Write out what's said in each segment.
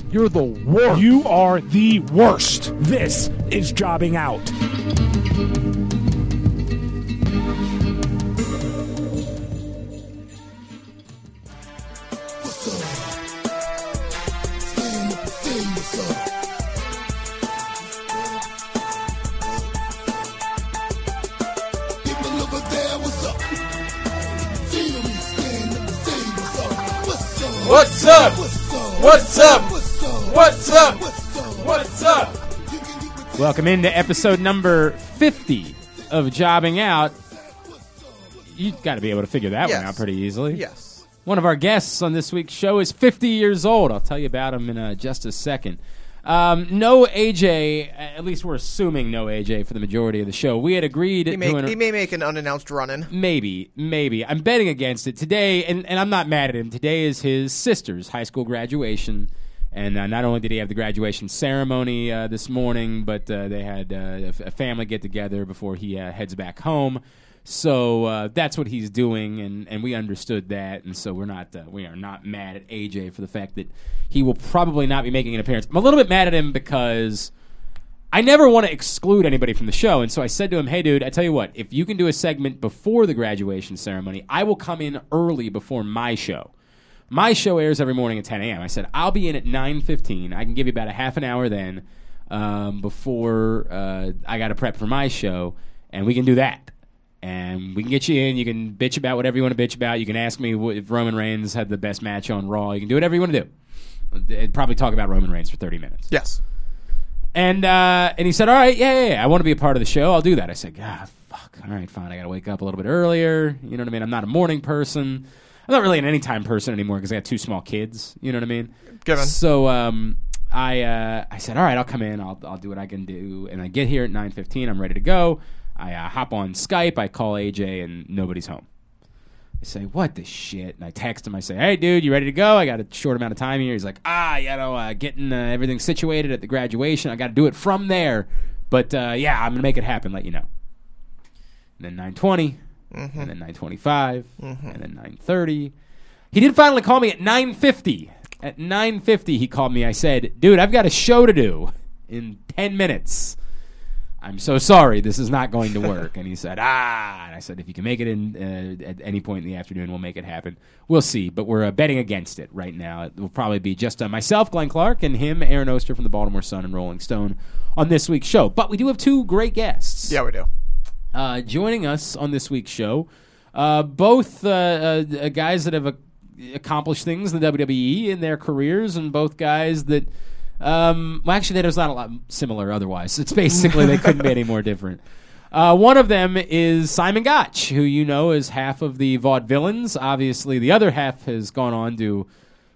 you're the worst. You are the worst. this is Jobbing Out. What's up? What's up? What's up? What's up? Welcome into episode number 50 of Jobbing Out. You've got to be able to figure that Yes. one out pretty easily. yes. One of our guests on this week's show is 50 years old. I'll tell you about him in uh, just a second. Um, no AJ, at least we're assuming no AJ for the majority of the show. We had agreed He to may, an, he may make an unannounced run in. Maybe, maybe. I'm betting against it today, and, and I'm not mad at him. Today is his sister's high school graduation, and uh, not only did he have the graduation ceremony uh, this morning, but uh, they had uh, a, family get together before he uh, heads back home. So uh, that's what he's doing, and, and we understood that, and so we're not we are not mad at AJ for the fact that he will probably not be making an appearance. I'm a little bit mad at him because. I never want to exclude anybody from the show, and so I said to him, "Hey, dude, I tell you what, if you can do a segment before the graduation ceremony, I will come in early before my show. My show airs every morning at 10 a.m. I said I'll be in at 9:15. I can give you about a half an hour then um, before uh, I got to prep for my show, and we can do that." And we can get you in. You can bitch about whatever you want to bitch about. You can ask me wh- if Roman Reigns had the best match on Raw. You can do whatever you want to do. I'd probably talk about Roman Reigns for 30 minutes. Yes. And uh, and he said, "All right, yeah, yeah, yeah, I want to be a part of the show. I'll do that." I said, "God, fuck. All right, fine. I got to wake up a little bit earlier. You know what I mean? I'm not a morning person. I'm not really an anytime person anymore because I got two small kids. You know what I mean? So um, I uh, I said, "All right, I'll come in. I'll I'll do what I can do." And I get here at 9:15. I'm ready to go. I uh, hop on Skype. I call AJ, and nobody's home. I say, what the shit? And I text him. I say, hey, dude, you ready to go? I got a short amount of time here. He's like, ah, you know, uh, getting uh, everything situated at the graduation. I got to do it from there. But uh, yeah, I'm gonna make it happen. Let you know. And then 9:20, and then 9:25, and then 9:30. He did finally call me at 9:50. At 9:50, he called me. I said, dude, I've got a show to do in 10 minutes. I'm so sorry, this is not going to work. and he said, ah. And I said, if you can make it in uh, at any point in the afternoon, we'll make it happen. We'll see, but we're uh, betting against it right now. It will probably be just uh, myself, Glenn Clark, and him, Aaron Oster from the Baltimore Sun and Rolling Stone on this week's show. But we do have two great guests Yeah, we do. Uh, joining us on this week's show. Uh, both uh, uh, guys that have uh, accomplished things in the WWE in their careers, and both guys that, um, well, actually, there's not a lot similar otherwise. It's basically they couldn't be any more different. Uh, one of them is Simon Gotch, who you know is half of the Vaudevillains. Obviously, the other half has gone on to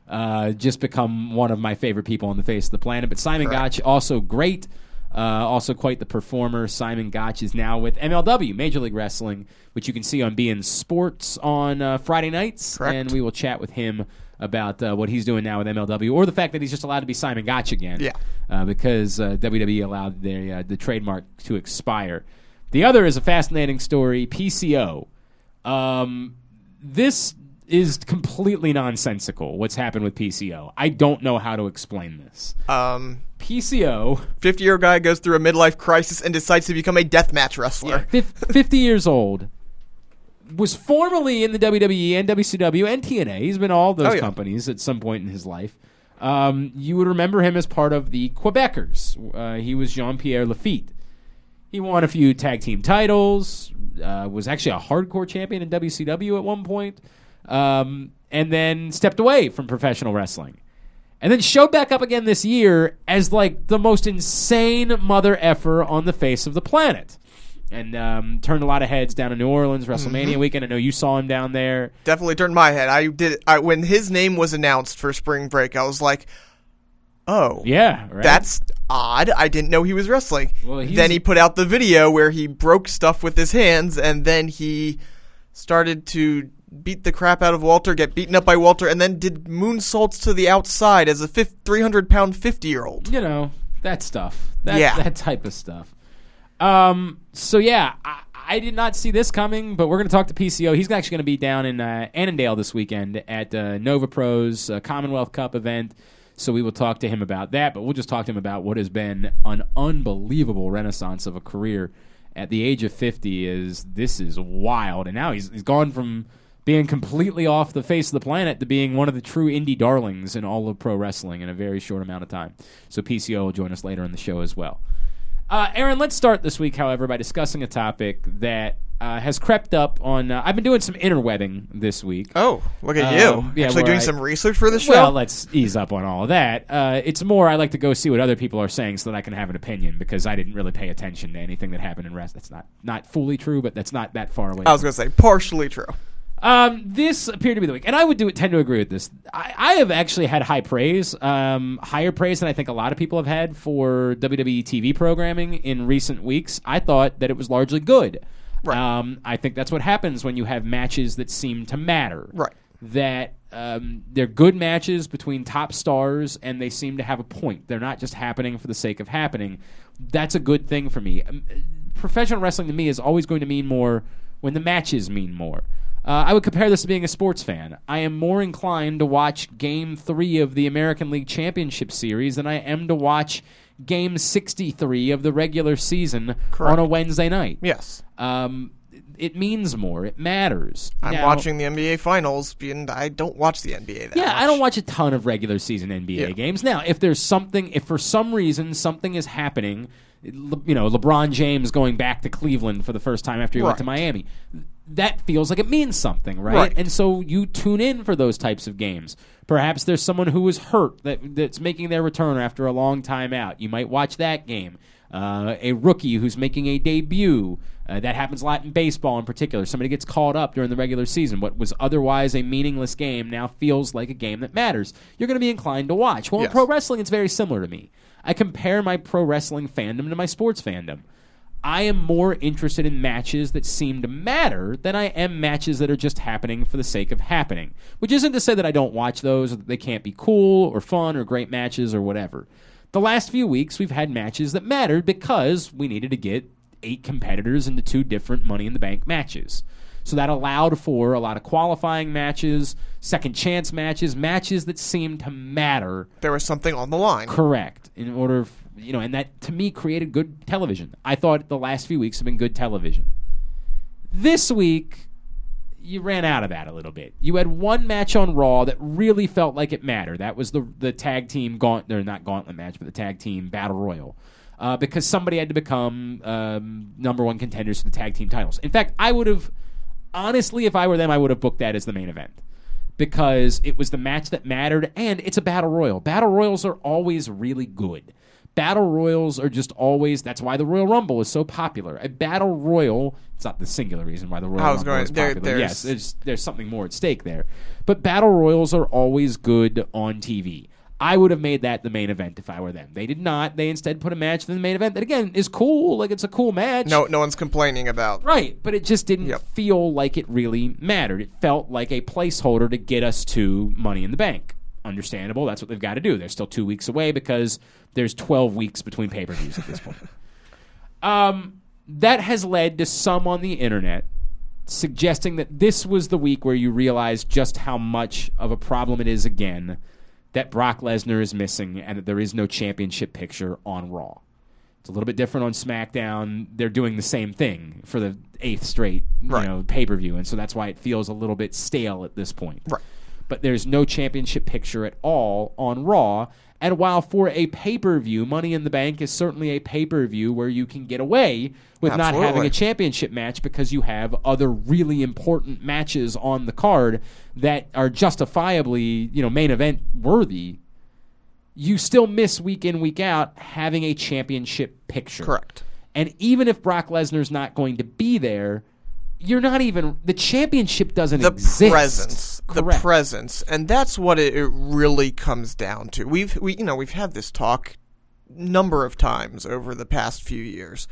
uh, just become one of my favorite people on the face of the planet. But Simon Gotch, also great, uh, also quite the performer. Simon Gotch is now with MLW, Major League Wrestling, which you can see on beIN Sports on uh, Friday nights. Correct. And we will chat with him about uh, what he's doing now with MLW, or the fact that he's just allowed to be Simon Gotch again. Yeah. Uh, because uh, WWE allowed their, uh, the trademark to expire. The other is a fascinating story PCO. Um, this is completely nonsensical, what's happened with PCO. I don't know how to explain this. Um, PCO, 50 year old guy goes through a midlife crisis and decides to become a deathmatch wrestler. fif- 50 years old, was formerly in the WWE and WCW and TNA. He's been all those Oh, yeah. companies at some point in his life. Um, you would remember him as part of the Quebecers. Uh, he was Jean Pierre Lafitte. He won a few tag team titles. Uh, was actually a hardcore champion in WCW at one point, um, and then stepped away from professional wrestling, and then showed back up again this year as like the most insane mother effer on the face of the planet, and um, turned a lot of heads down in New Orleans WrestleMania weekend. I know you saw him down there. Definitely turned my head. I did I, when his name was announced for spring break. I was like, Oh. Yeah, right. That's odd. I didn't know he was wrestling. Well, then he put out the video where he broke stuff with his hands, and then he started to beat the crap out of Walter, get beaten up by Walter, and then did moonsaults to the outside as a 300 pound 50 year old. you know that stuff. That, Yeah. that type of stuff. Um. So yeah, I, I did not see this coming, but we're going to talk to PCO. He's actually going to be down in uh, Annandale this weekend at uh, Nova Pros uh, Commonwealth Cup event. So we will talk to him about that, but we'll just talk to him about what has been an unbelievable renaissance of a career at the age of 50 is this is wild and now he's, he's gone from being completely off the face of the planet to being one of the true indie darlings in all of pro wrestling in a very short amount of time. So PCO will join us later in the show as well. Uh, Aaron, let's start this week, however, by discussing a topic that uh, has crept up on. Uh, I've been doing some interwebbing this week. Oh, look at Um, you. yeah, Actually doing I- some research for the show? Well, let's ease up on all of that. Uh, it's more I like to go see what other people are saying so that I can have an opinion because I didn't really pay attention to anything that happened in rest. That's not not fully true, but that's not that far away. I was going to say, partially true. Um, this appeared to be the week, and I would do tend to agree with this. I, I have actually had high praise, um, higher praise than I think a lot of people have had for WWE TV programming in recent weeks. I thought that it was largely good. Right. Um, I think that's what happens when you have matches that seem to matter. Right. That um, they're good matches between top stars, and they seem to have a point. They're not just happening for the sake of happening. That's a good thing for me. Um, professional wrestling to me is always going to mean more when the matches mean more. Uh, I would compare this to being a sports fan. I am more inclined to watch Game 3 of the American League Championship Series than I am to watch Game 63 of the regular season Correct. on a Wednesday night. Yes. Um, it means more. It matters. I'm Now- watching the NBA Finals, and I don't watch the NBA that yeah, much. I don't watch a ton of regular season NBA Yeah. games. Now, if there's something, if for some reason something is happening, you know, LeBron James going back to Cleveland for the first time after he went to Miami, that feels like it means something, right? Right. And so you tune in for those types of games. Perhaps there's someone who was hurt that that's making their return after a long time out. You might watch that game. Uh, a rookie who's making a debut. Uh, that happens a lot in baseball in particular. Somebody gets called up during the regular season. What was otherwise a meaningless game now feels like a game that matters. You're going to be inclined to watch. Well, in pro wrestling, it's very similar to me. I compare my pro wrestling fandom to my sports fandom. I am more interested in matches that seem to matter than I am matches that are just happening for the sake of happening. Which isn't to say that I don't watch those or that they can't be cool or fun or great matches or whatever. The last few weeks, we've had matches that mattered because we needed to get eight competitors into two different Money in the Bank matches. So that allowed for a lot of qualifying matches, second chance matches, matches that seemed to matter There was something on the line. correct in order you know and that to me created good television. I thought the last few weeks have been good television. This week you ran out of that a little bit. You had one match on raw that really felt like it mattered. That was the the tag team gaunt or not gauntlet match but the tag team battle royal uh, because somebody had to become um, number one contenders for the tag team titles. In fact i would have honestly if i were them i would have booked that as the main event because it was the match that mattered and it's a battle royal. Battle royals are always really good. Battle royals are just always that's why the Royal Rumble is so popular. A battle royal, it's not the singular reason why the Royal I was Rumble going- is there- popular. there's- yes, there's there's something more at stake there. But battle royals are always good on TV. I would have made that the main event if I were them. They did not. They instead put a match in the main event that again is cool. Like it's a cool match. No, no one's complaining about. Right, but it just didn't Yep. feel like it really mattered. It felt like a placeholder to get us to Money in the Bank. Understandable. That's what they've got to do. They're still two weeks away because there's 12 weeks between pay per views at this point. Um, that has led to some on the internet suggesting that this was the week where you realize just how much of a problem it is again that Brock Lesnar is missing and that there is no championship picture on Raw. It's a little bit different on SmackDown. They're doing the same thing for the eighth straight, you Right. know, pay per view, and so that's why it feels a little bit stale at this point. Right. But there's no championship picture at all on Raw. And while for a pay per view, Money in the Bank is certainly a pay per view where you can get away with not having a championship match because you have other really important matches on the card that are justifiably, you know, main event worthy, you still miss week in, week out having a championship picture. Correct. And even if Brock Lesnar's not going to be there, you're not even the championship doesn't exist the exist. presence, the presence, and that's what it, it really comes down to. We've we you know we've had this talk number of times over the past few years,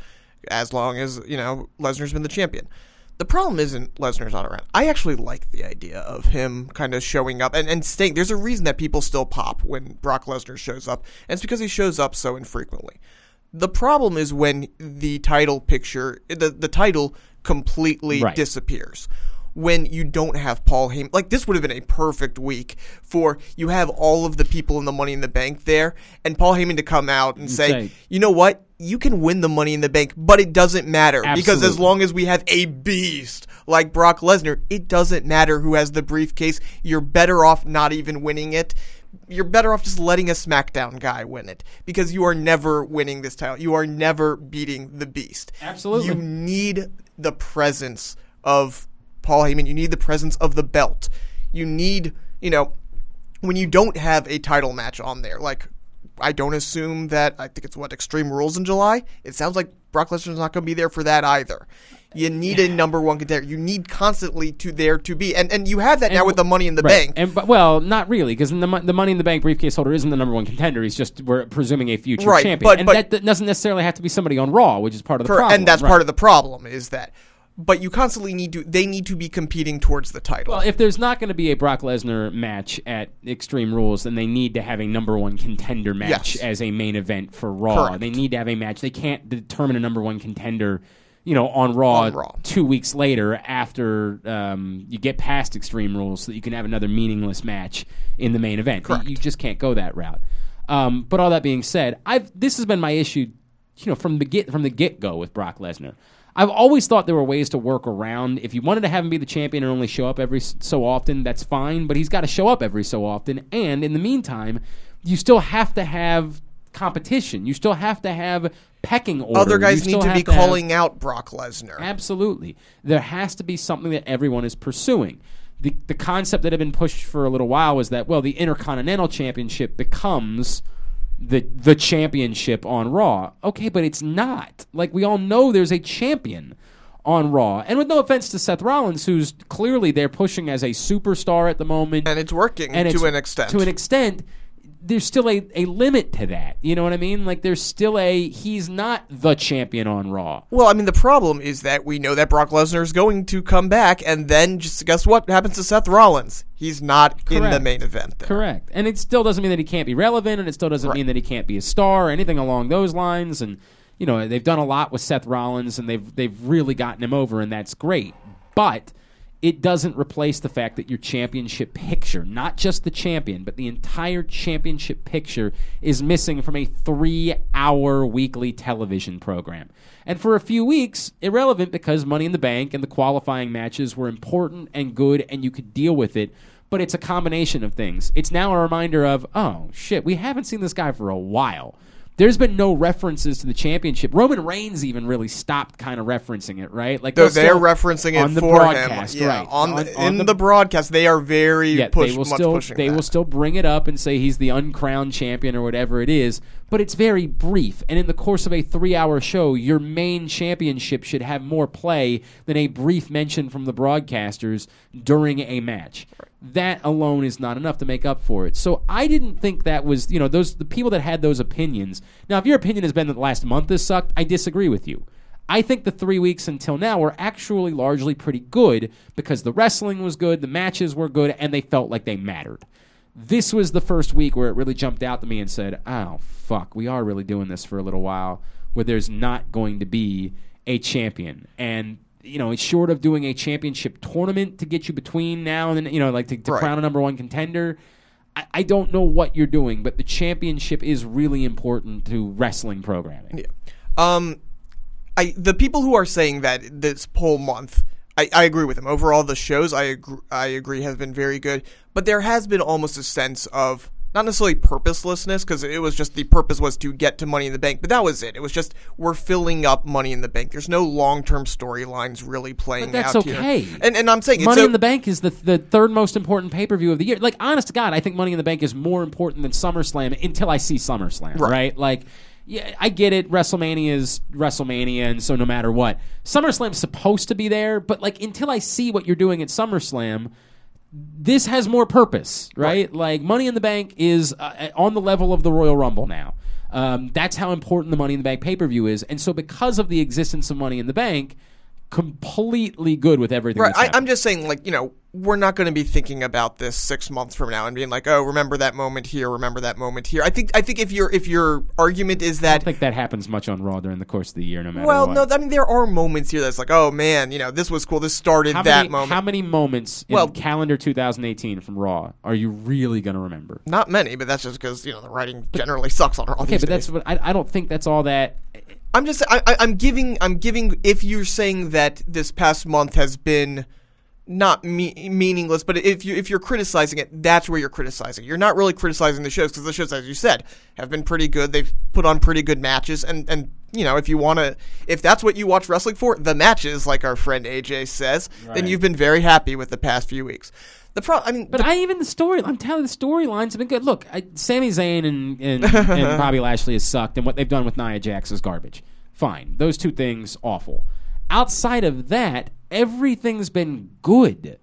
as long as you know Lesnar's been the champion. The problem isn't Lesnar's not around. I actually like the idea of him kind of showing up and, and staying. There's a reason that people still pop when Brock Lesnar shows up, and it's because he shows up so infrequently. The problem is when the title picture, the, the title completely Right. disappears. When you don't have Paul Heyman, like this would have been a perfect week for you have all of the people in the Money in the Bank there, and Paul Heyman to come out and say, say- you know what, you can win the Money in the Bank, but it doesn't matter because as long as we have a beast like Brock Lesnar, it doesn't matter who has the briefcase. You're better off not even winning it. You're better off just letting a SmackDown guy win it because you are never winning this title. You are never beating the beast. Absolutely. You need the presence of Paul Heyman. You need the presence of the belt. You need, you know, when you don't have a title match on there, like I don't assume that I think it's what Extreme Rules in July. It sounds like Brock Lesnar's not going to be there for that either. You need a number one contender. You need constantly to there to be, and and you have that now with the Money in the Right. Bank. And but well, not really, because the the Money in the Bank briefcase holder isn't the number one contender. He's just we're presuming a future Right, champion, but- and but- that, doesn't necessarily have to be somebody on Raw, which is part of the Cor- problem. and that's right. part of the problem is that. But you constantly need to. They need to be competing towards the title. Well, if there's not going to be a Brock Lesnar match at Extreme Rules, then they need to have a number one contender match Yes. as a main event for Raw. Correct. They need to have a match. They can't determine a number one contender, you know, on Raw, On Raw. two weeks later after um, you get past Extreme Rules, so that you can have another meaningless match in the main event. Correct. You just can't go that route. Um, but all that being said, I've this has been my issue, you know, from the get from the get go with Brock Lesnar. I've always thought there were ways to work around. If you wanted to have him be the champion and only show up every so often, that's fine. But he's got to show up every so often, and in the meantime, you still have to have competition. You still have to have pecking order. Other guys need to be have- calling out Brock Lesnar. Absolutely. There has to be something that everyone is pursuing. The, the concept that had been pushed for a little while was that, well, the Intercontinental Championship becomes the the championship on Raw. Okay, but it's not. Like we all know there's a champion on Raw. And with no offense to Seth Rollins, who's clearly they're pushing as a superstar at the moment. and it's working and to it's- an extent. To an extent, there's still a, a limit to that. You know what I mean? Like there's still a he's not the champion on Raw. Well, I mean, the problem is that we know that Brock Lesnar is going to come back, and then just guess what happens to Seth Rollins? He's not in the main event. There. Correct. And it still doesn't mean that he can't be relevant, and it still doesn't Right. mean that he can't be a star or anything along those lines. And you know, they've done a lot with Seth Rollins, and they've they've really gotten him over, and that's great. But it doesn't replace the fact that your championship picture, not just the champion, but the entire championship picture, is missing from a three-hour weekly television program. And for a few weeks, irrelevant because Money in the Bank and the qualifying matches were important and good, and you could deal with it but it's a combination of things. It's now a reminder of, oh shit, we haven't seen this guy for a while. There's been no references to the championship. Roman Reigns even really stopped kind of referencing it, right? Like They're, they're referencing it on the for broadcast, him. Yeah, right? on, On- the, on in the- the, broadcast, they are very yeah, push, they will much still pushing they that. will still bring it up and say he's the uncrowned champion or whatever it is, but it's very brief. And in the course of a three-hour show, your main championship should have more play than a brief mention from the broadcasters during a match. That alone is not enough to make up for it. So I didn't think that was you know those the people that had those opinions. Now, if your opinion has been that the last month has sucked, I disagree with you. I think the three weeks until now were actually largely pretty good because the wrestling was good, the matches were good, and they felt like they mattered. This was the first week where it really jumped out to me and said, oh, fuck, we are really doing this for a little while where there's not going to be a champion. And, you know, it's short of doing a championship tournament to get you between now and then, you know, like to, to Right. crown a number one contender. I, I don't know what you're doing, but the championship is really important to wrestling programming. Um, I the people who are saying that this whole month, I, I agree with them. Overall, the shows I agree, I agree have been very good, but there has been almost a sense of not necessarily purposelessness because it was just the purpose was to get to Money in the Bank, but that was it. It was just we're filling up Money in the Bank. There's no long term storylines really playing But that's out okay. here. And and I'm saying it's Money in the Bank is the the third most important pay per view of the year. Like, honest to God, I think Money in the Bank is more important than SummerSlam until I see SummerSlam. Right? Right. Like, yeah, I get it. WrestleMania is WrestleMania, and so no matter what, SummerSlam's supposed to be there. But like until I see what you're doing at SummerSlam, this has more purpose, right? Like Money in the Bank is uh, on the level of the Royal Rumble now. Um, that's how important the Money in the Bank pay per view is, and so because of the existence of Money in the Bank, completely good with everything. Right. I, I'm just saying, like, you know, we're not going to be thinking about this six months from now and being like, oh, remember that moment here, remember that moment here. I think, I think if your if your argument is I that, don't think that happens much on Raw during the course of the year, no matter well, what. no, I mean, there are moments here that's like, oh man, you know, this was cool. This started how that many, moment. How many moments in Well- calendar 2018 from Raw are you really going to remember? not many, but that's just because you know the writing generally sucks on Raw. Okay, but days. that's what I, I don't think that's all that. I'm just I, I, I'm giving I'm giving if you're saying that this past month has been not me- meaningless, but if you if you're criticizing it, that's where you're criticizing. You're not really criticizing the shows because the shows, as you said, have been pretty good. They've put on pretty good matches, and and you know if you want to, if that's what you watch wrestling for, the matches, like our friend AJ says, then you've been very happy with the past few weeks. The pro, I mean, But I even the story. I'm telling the storylines have been good. Look, I, Sami Zayn and and, and Bobby Lashley has sucked, and what they've done with Nia Jax is garbage. Fine, those two things awful. Outside of that, everything's been good.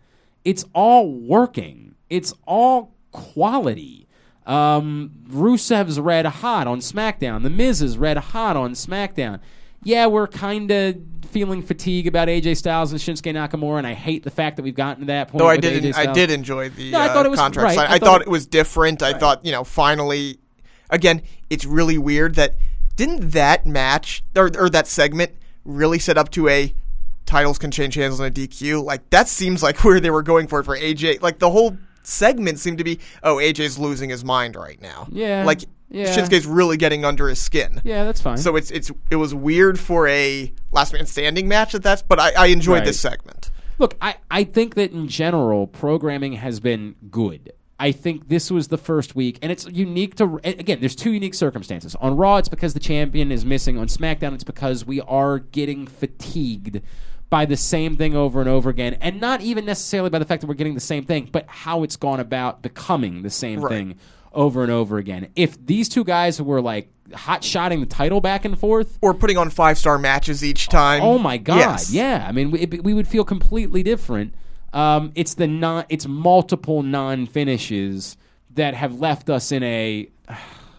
It's all working. It's all quality. Um, Rusev's red hot on SmackDown. The Miz is red hot on SmackDown. Yeah, we're kind of feeling fatigue about AJ Styles and Shinsuke Nakamura, and I hate the fact that we've gotten to that point. Though I did, I did enjoy the No, I uh, thought it was- contract right. I I, thought thought it- it was different. I thought you know finally, again, it's really weird that didn't that match or or that segment really set up to a titles can change hands on a DQ. Like that seems like where they were going for it for AJ. Like the whole segment seemed to be, oh, AJ's losing his mind right now. Yeah, like yeah. Shinsuke's really getting under his skin. Yeah, that's fine. So it's it's it was weird for a last man standing match at that, but I, I enjoyed Right. this segment. Look, I, I think that in general, programming has been good. I think this was the first week, and it's unique to. Again, there's two unique circumstances. On Raw, it's because the champion is missing. On SmackDown, it's because we are getting fatigued by the same thing over and over again, and not even necessarily by the fact that we're getting the same thing, but how it's gone about becoming the same Right. thing over and over again. If these two guys were like hot shotting the title back and forth, Or putting on five star matches each time. Oh my god! Yes. Yeah, I mean, we, it- we would feel completely different. Um, it's the non, it's multiple non finishes that have left us in a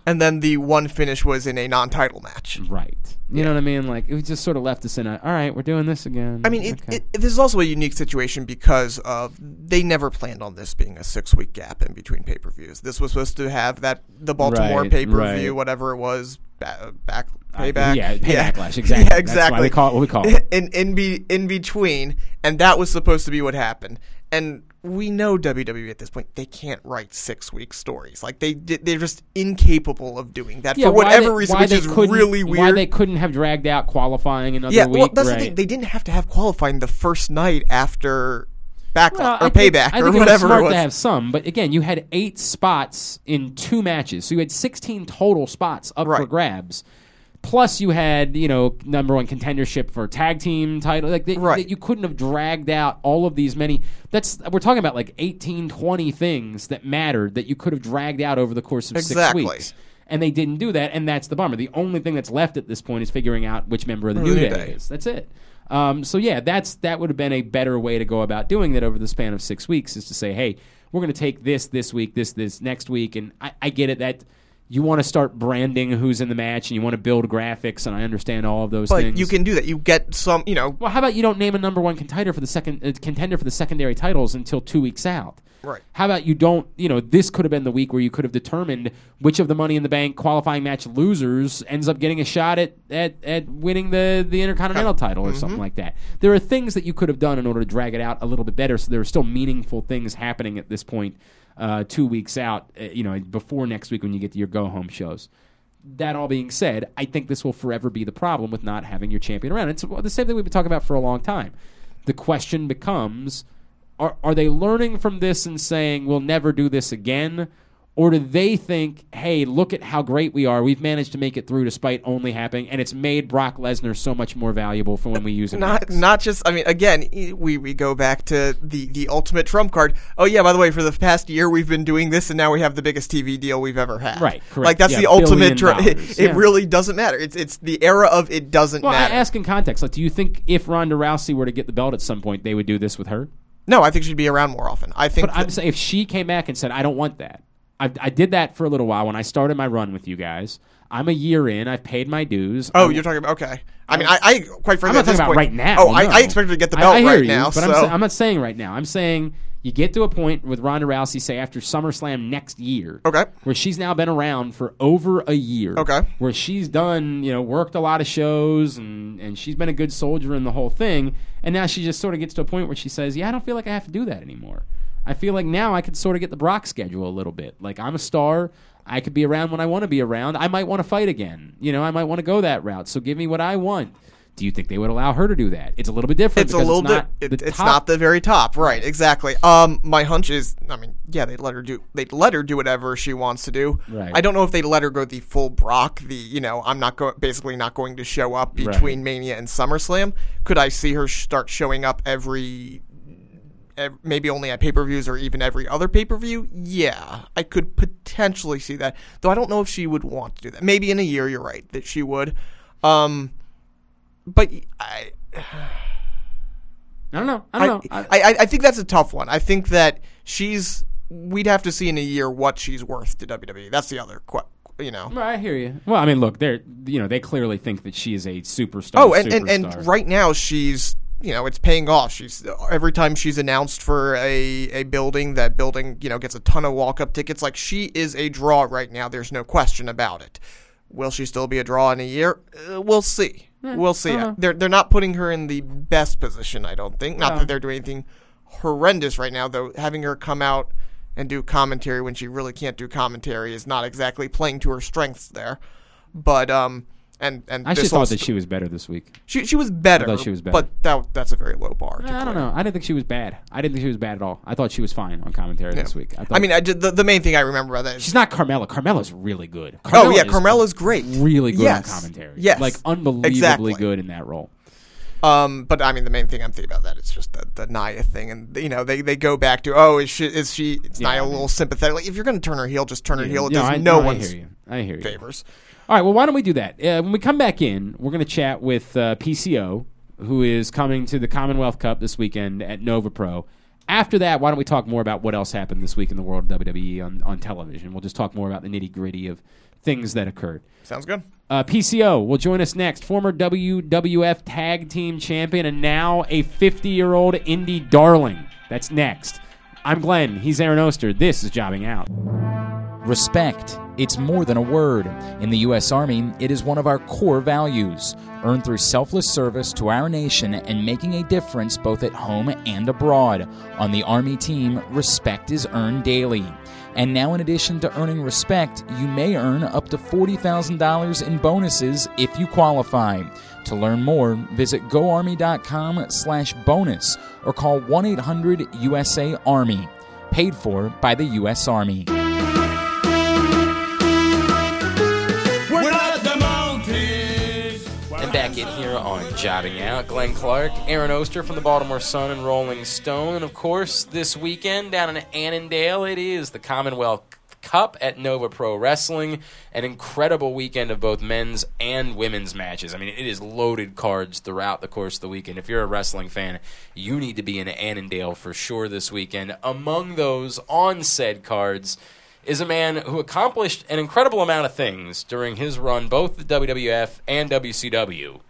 And then the one finish was in a non title match. right. You know what I mean? Like it just sort of left us in a. All right, we're doing this again. I mean, it, Okay. it, this is also a unique situation because of they never planned on this being a six week gap in between pay per views. This was supposed to have that the Baltimore Right, pay per right. view, whatever it was, ba- back Uh, payback. yeah, pay backlash, exactly. Yeah, That's exactly. why we call it what we call it. in in be in between, and that was supposed to be what happened. And we know WWE at this point they can't write six week stories. Like they they're just incapable of doing that yeah, for whatever they- reason, which is really weird. Why they couldn't have dragged out qualifying another yeah, week? well, that's right. the thing. They didn't have to have qualifying the first night after backlash Well, or I think- payback I or whatever it was smart it was. to have some, but again, you had eight spots in two matches, so you had 16 total spots up for grabs. Plus, you had you know number one contendership for tag team title. Like they, Right. they- you couldn't have dragged out all of these many. That's we're talking about like 18, 20 things that mattered that you could have dragged out over the course of Exactly. six weeks. And they didn't do that, and that's the bummer. The only thing that's left at this point is figuring out which member of the New New Day, Day. is. That's it. Um, so yeah, that's that would have been a better way to go about doing that over the span of six weeks. Is to say, hey, we're going to take this this week, this this next week, and I, I get it that you want to start branding who's in the match and you want to build graphics, and I understand all of those But things. you can do that. You get some, you know, Well, how about you don't name a number one contender for the second uh, contender for the secondary titles until two weeks out? Right. How about you don't? You know, this could have been the week where you could have determined which of the Money in the Bank qualifying match losers ends up getting a shot at at, at winning the the Intercontinental title or something like that. There are things that you could have done in order to drag it out a little bit better, so there are still meaningful things happening at this point, uh, two weeks out. Uh, you know, before next week when you get to your go home shows that all being said, I think this will forever be the problem with not having your champion around. It's the same thing we've been talking about for a long time. The question becomes are, are they learning from this and saying, we'll never do this again? Or do they think, hey, look at how great we are. We've managed to make it through despite only happening, and it's made Brock Lesnar so much more valuable for when we use him. Not next. not just. I mean, again, we we go back to the the ultimate trump card. Oh yeah, by the way, for the past year we've been doing this, and now we have the biggest TV deal we've ever had. Right, correct. Like that's Yeah, the ultimate. billion Tr- it yeah. really doesn't matter. It's it's the era of it doesn't matter. Well, I matter. ask in context. Like, do you think if Ronda Rousey were to get the belt at some point, they would do this with her? no, I think she'd be around more often. I think. But I'm saying if she came back and said, "I don't want that," I, I did that for a little while when I started my run with you guys. I'm a year in. I've paid my dues. oh, I'm- you're talking about okay. I mean, I, I quite frankly I'm not talking about point, right now. Oh, I, no. I expect her to get the I- belt I hear right you, now. but so I'm, sa- I'm not saying right now. I'm saying you get to a point with Ronda Rousey, say after SummerSlam next year, Okay. where she's now been around for over a year, Okay. where she's done, you know, worked a lot of shows and and she's been a good soldier in the whole thing, and now she just sort of gets to a point where she says, "Yeah, I don't feel like I have to do that anymore." I feel like now I could sort of get the Brock schedule a little bit. Like I'm a star. I could be around when I want to be around. I might want to fight again. You know, I might want to go that route. So give me what I want. Do you think they would allow her to do that? It's a little bit different. it's a because little it's not It, it's top- not the very top, right? Exactly. Um, my hunch is, I mean, yeah, they'd let her do. They'd let her do whatever she wants to do. Right. I don't know if they'd let her go the full Brock. The you know, I'm not go- basically not going to show up Right. between Mania and SummerSlam. Could I see her start showing up every? Maybe only at pay per views or even every other pay per view. Yeah, I could potentially see that. Though I don't know if she would want to do that. Maybe in a year, you're right that she would. Um, but I, I don't know. I don't know. I, I, I think that's a tough one. I think that she's. We'd have to see in a year what she's worth to WWE. That's the other, you know. I hear you. Well, I mean, look, they're you know they clearly think that she is a superstar. Oh, and, and, and right now she's, you know, it's paying off. She's every time she's announced for a, a building, that building, you know, gets a ton of walk up tickets. Like she is a draw right now. There's no question about it. Will she still be a draw in a year? Uh, we'll see. we'll see. uh-huh. They're they're not putting her in the best position. I don't think. Not No. that they're doing anything horrendous right now, though. Having her come out and do commentary when she really can't do commentary is not exactly playing to her strengths there. But um, and and I actually thought that she was better this week. she she was better. I thought she was better. but that that's a very low bar. I don't know. I didn't think she was bad. I didn't think she was bad at all. I thought she was fine on commentary this week. I, thought, I mean, I did, the the main thing I remember about that is she's not Carmella. Carmella's really good. oh yeah, is Carmella's great, really good yes. on commentary. Yes, like unbelievably exactly. good in that role. Um, but I mean, the main thing I'm thinking about that is just the, the Nia thing, and you know, they, they go back to oh, is she is she? It's Yeah, Nia I a mean- little sympathetic. Like, if you're going to turn her heel, just turn her heel. It does I, no I one's hear you. I hear you. favors. All right, well, why don't we do that? Uh, when we come back in, we're going to chat with uh, PCO, who is coming to the Commonwealth Cup this weekend at Nova Pro. After that, why don't we talk more about what else happened this week in the world of WWE on, on television? We'll just talk more about the nitty gritty of things that occurred. Sounds good. Uh, PCO will join us next. Former WWF Tag Team Champion and now a 50 year old indie darling. That's next. I'm Glenn. He's Aaron Oster. This is Jobbing Out. Respect. It's more than a word. In the U.S. Army, it is one of our core values, earned through selfless service to our nation and making a difference both at home and abroad. On the Army team, respect is earned daily. And now, in addition to earning respect, you may earn up to $40,000 in bonuses if you qualify. To learn more, visit goarmy.com slash bonus or call 1-800-USA-ARMY. Paid for by the U.S. Army. Here on Jobbing Out, Glenn Clark, Aaron Oster from the Baltimore Sun and Rolling Stone. And of course, this weekend down in Annandale, it is the Commonwealth Cup at Nova Pro Wrestling. An incredible weekend of both men's and women's matches. I mean, it is loaded cards throughout the course of the weekend. If you're a wrestling fan, you need to be in Annandale for sure this weekend. Among those on said cards, is a man who accomplished an incredible amount of things during his run, both the WWF and WCW,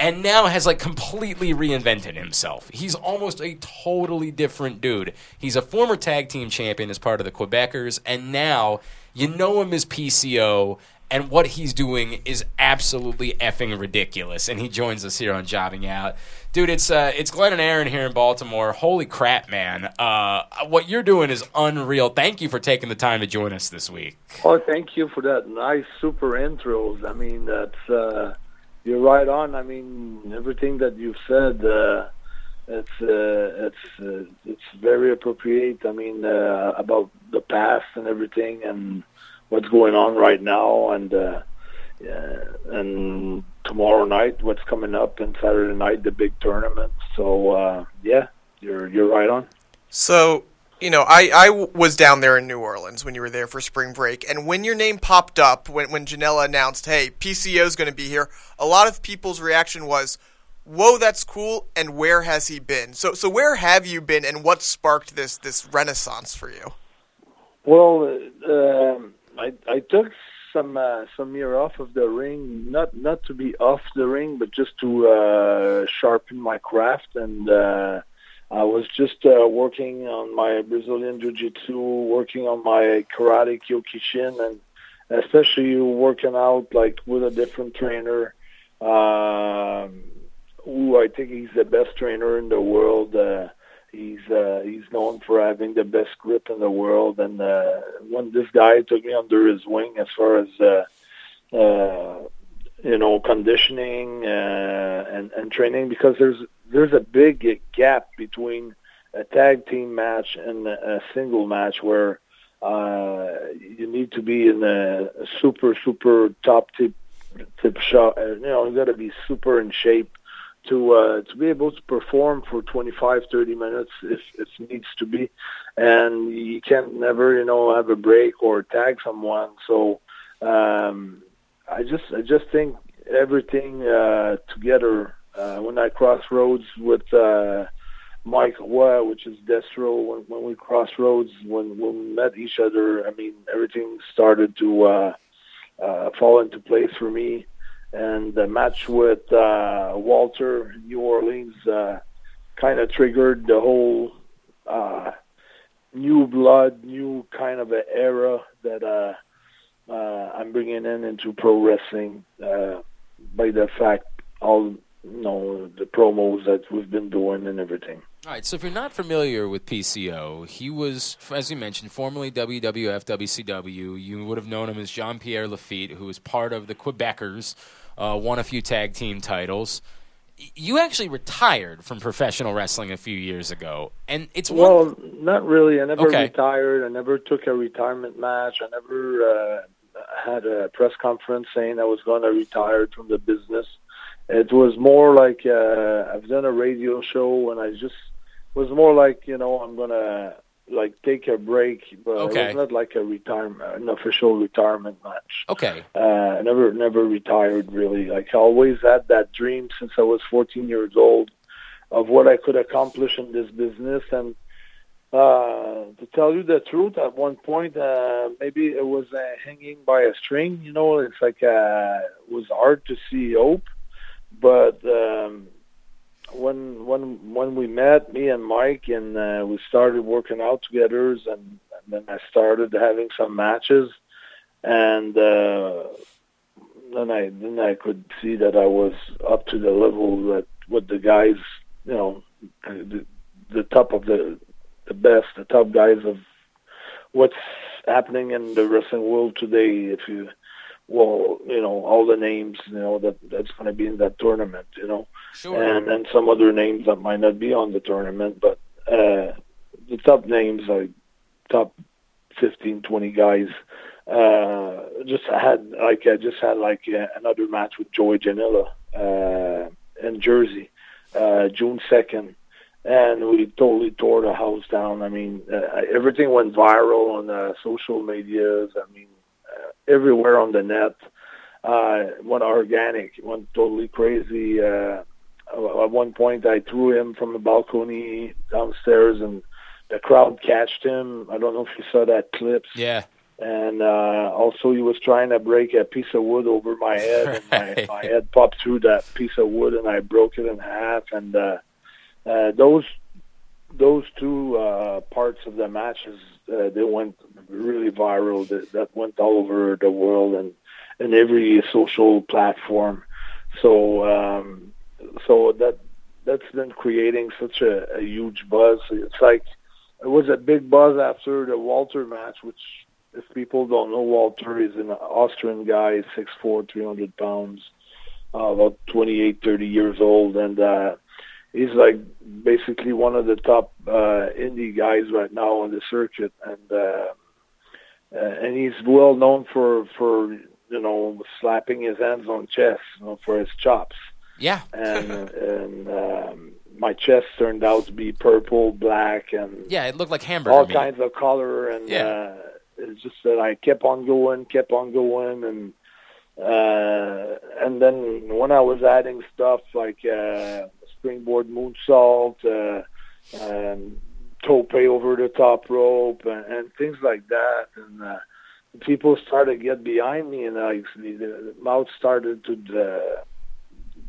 and now has like completely reinvented himself. He's almost a totally different dude. He's a former tag team champion as part of the Quebecers, and now you know him as PCO. And what he's doing is absolutely effing ridiculous. And he joins us here on Jobbing Out, dude. It's uh, it's Glenn and Aaron here in Baltimore. Holy crap, man! Uh, what you're doing is unreal. Thank you for taking the time to join us this week. Oh, thank you for that nice super intros. I mean, that's uh, you're right on. I mean, everything that you've said. Uh, it's uh, it's uh, it's very appropriate. I mean, uh, about the past and everything, and what's going on right now, and uh, yeah, and tomorrow night, what's coming up, and Saturday night, the big tournament. So uh, yeah, you're you're right on. So, you know, I, I was down there in New Orleans when you were there for spring break, and when your name popped up, when, when Janela announced, hey, PCO is going to be here, a lot of people's reaction was, whoa, that's cool, and where has he been? So, so where have you been, and what sparked this, this renaissance for you? Well, uh, um, I I took some uh, some year off of the ring, not not to be off the ring, but just to uh, sharpen my craft. And uh, I was just uh, working on my Brazilian Jiu-Jitsu, working on my karate Kyokushin, and especially working out like with a different trainer. Um, who I think he's the best trainer in the world. Uh, he's uh, he's known for having the best grip in the world, and uh, when this guy took me under his wing as far as uh, uh, you know conditioning uh, and and training, because there's there's a big gap between a tag team match and a single match where uh, you need to be in a super super top tip tip shot. You know, you got to be super in shape to uh, to be able to perform for 25, 30 minutes if if needs to be, and you can't never you know have a break or tag someone. So um, I just I just think everything uh, together uh, when I cross roads with. Uh, Mike Roy, which is Destro, when, when we crossed roads, when, when we met each other, I mean, everything started to uh, uh, fall into place for me and the match with uh, Walter New Orleans uh, kind of triggered the whole uh, new blood, new kind of an era that uh, uh, I'm bringing in into pro wrestling uh, by the fact all you know the promos that we've been doing and everything. All right, so if you're not familiar with PCO, he was, as you mentioned, formerly WWF, WCW. You would have known him as Jean Pierre Lafitte, who was part of the Quebecers, uh, won a few tag team titles. You actually retired from professional wrestling a few years ago, and it's one. Well, not really. I never Okay. retired. I never took a retirement match. I never uh, had a press conference saying I was going to retire from the business. It was more like uh, I've done a radio show, and I just was more like you know I'm gonna like take a break, but Okay. it was not like a retirement, an official retirement match. Okay, Uh, I never never retired really. Like I always had that dream since I was 14 years old of what I could accomplish in this business. And uh, to tell you the truth, at one point uh, maybe it was uh, hanging by a string. You know, it's like uh, it was hard to see hope. But um, when when when we met, me and Mike, and uh, we started working out together, and, and then I started having some matches and uh, then I then I could see that I was up to the level that what the guys, you know, the, the top of the the best, the top guys of what's happening in the wrestling world today. If you, well, you know, all the names, you know, that that's going to be in that tournament, you know, sure. and and some other names that might not be on the tournament, but uh, the top names like top 15, 20 guys. Uh, just had like I just had like uh, another match with Joey Janela uh, in Jersey, uh, June second, and we totally tore the house down. I mean, uh, everything went viral on uh, social medias. I mean, everywhere on the net. Uh, went organic, went totally crazy. Uh, at one point, I threw him from the balcony downstairs, and the crowd catched him. I don't know if you saw that clip. yeah, And uh, also, he was trying to break a piece of wood over my head, and my, my head popped through that piece of wood, and I broke it in half. And uh, uh, those those two uh, parts of the matches, uh, they went really viral. That, that went all over the world and and every social platform. So um, so that that's been creating such a, a huge buzz. It's like it was a big buzz after the Walter match, which if people don't know, Walter is an Austrian guy, six four, three hundred pounds, uh, about 28, 30 years old, and uh, he's like basically one of the top uh, indie guys right now on the circuit, and uh, uh, and he's well known for for you know slapping his hands on chest you know, for his chops. Yeah. and and um, my chest turned out to be purple, black, and Yeah, it looked like hamburger all meat. kinds of color, and Yeah. uh, it's just that I kept on going, kept on going, and uh, and then when I was adding stuff like uh, springboard moonsault, uh, um, tope over the top rope, and, and things like that, and uh, people started to get behind me, and like the, the mouth started to. Uh,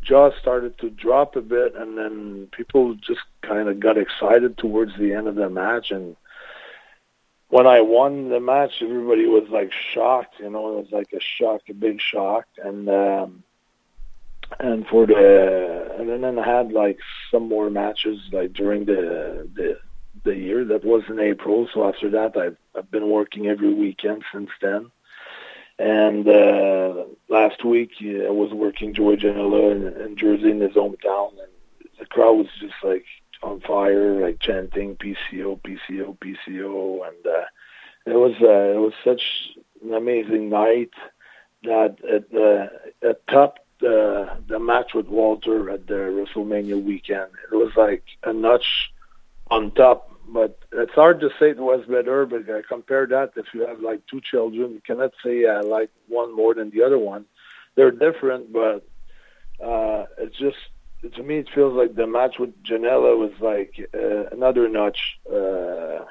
jaw started to drop a bit, and then people just kind of got excited towards the end of the match. And when I won the match, everybody was like shocked. You know, it was like a shock, a big shock. And um, and for the and then I had like some more matches like during the the the year that was in April. So after that, I've I've been working every weekend since then. And uh, last week, I was working Joey Janela in, in Jersey, in his hometown, and the crowd was just like on fire, like chanting PCO, PCO, PCO, and uh, it was uh, it was such an amazing night that it, uh, it topped the the match with Walter at the WrestleMania weekend. It was like a notch on top but it's hard to say it was better. But uh, compare that if you have like two children, you cannot say I like one more than the other one. They're different, but uh, it's just to me it feels like the match with Janela was like uh, another notch. Uh,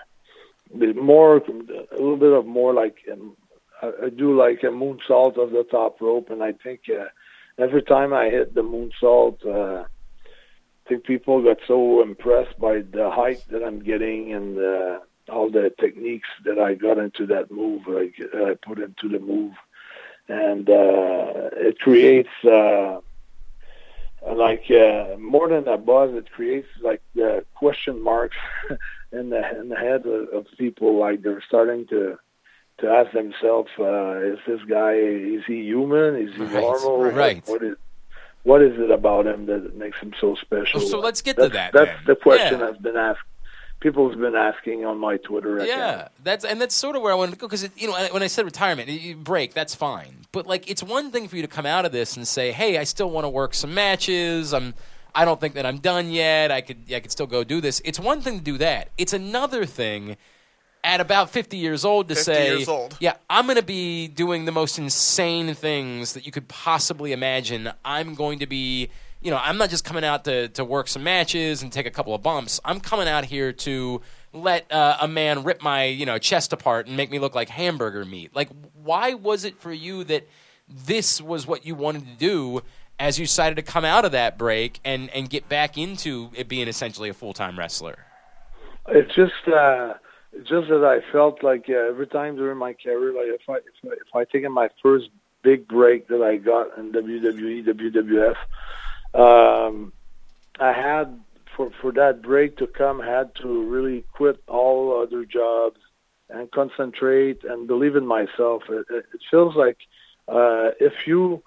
bit more, a little bit of more like um, I, I do like a moonsault of the top rope, and I think uh, every time I hit the moonsault. Uh, I think people got so impressed by the height that I'm getting and uh, all the techniques that I got into that move, like that I put into the move, and uh, it creates uh, like uh, more than a buzz. It creates like uh, question marks in the in the head of, of people. Like they're starting to to ask themselves, uh, "Is this guy? Is he human? Is he Right, normal? right. What, is what is it about him that makes him so special? So let's get to that, That's then. the question Yeah. I've been asked. People's been asking on my Twitter. account. Yeah, that's and that's sort of where I wanted to go because you know when I said retirement, break, that's fine. But like, it's one thing for you to come out of this and say, "Hey, I still want to work some matches. I'm, I don't think that I'm done yet. I could, I could still go do this." It's one thing to do that. It's another thing at about 50 years old to 50 say, years old. "Yeah, I'm going to be doing the most insane things that you could possibly imagine. I'm going to be." You know, I'm not just coming out to, to work some matches and take a couple of bumps. I'm coming out here to let uh, a man rip my you know chest apart and make me look like hamburger meat. Like, why was it for you that this was what you wanted to do as you decided to come out of that break and and get back into it being essentially a full time wrestler? It's just, uh, it's just that I felt like uh, every time during my career, like if I if I, if I taken my first big break that I got in WWE, WWF, um, I had for for that break to come, had to really quit all other jobs and concentrate and believe in myself. It, it, it feels like uh, if you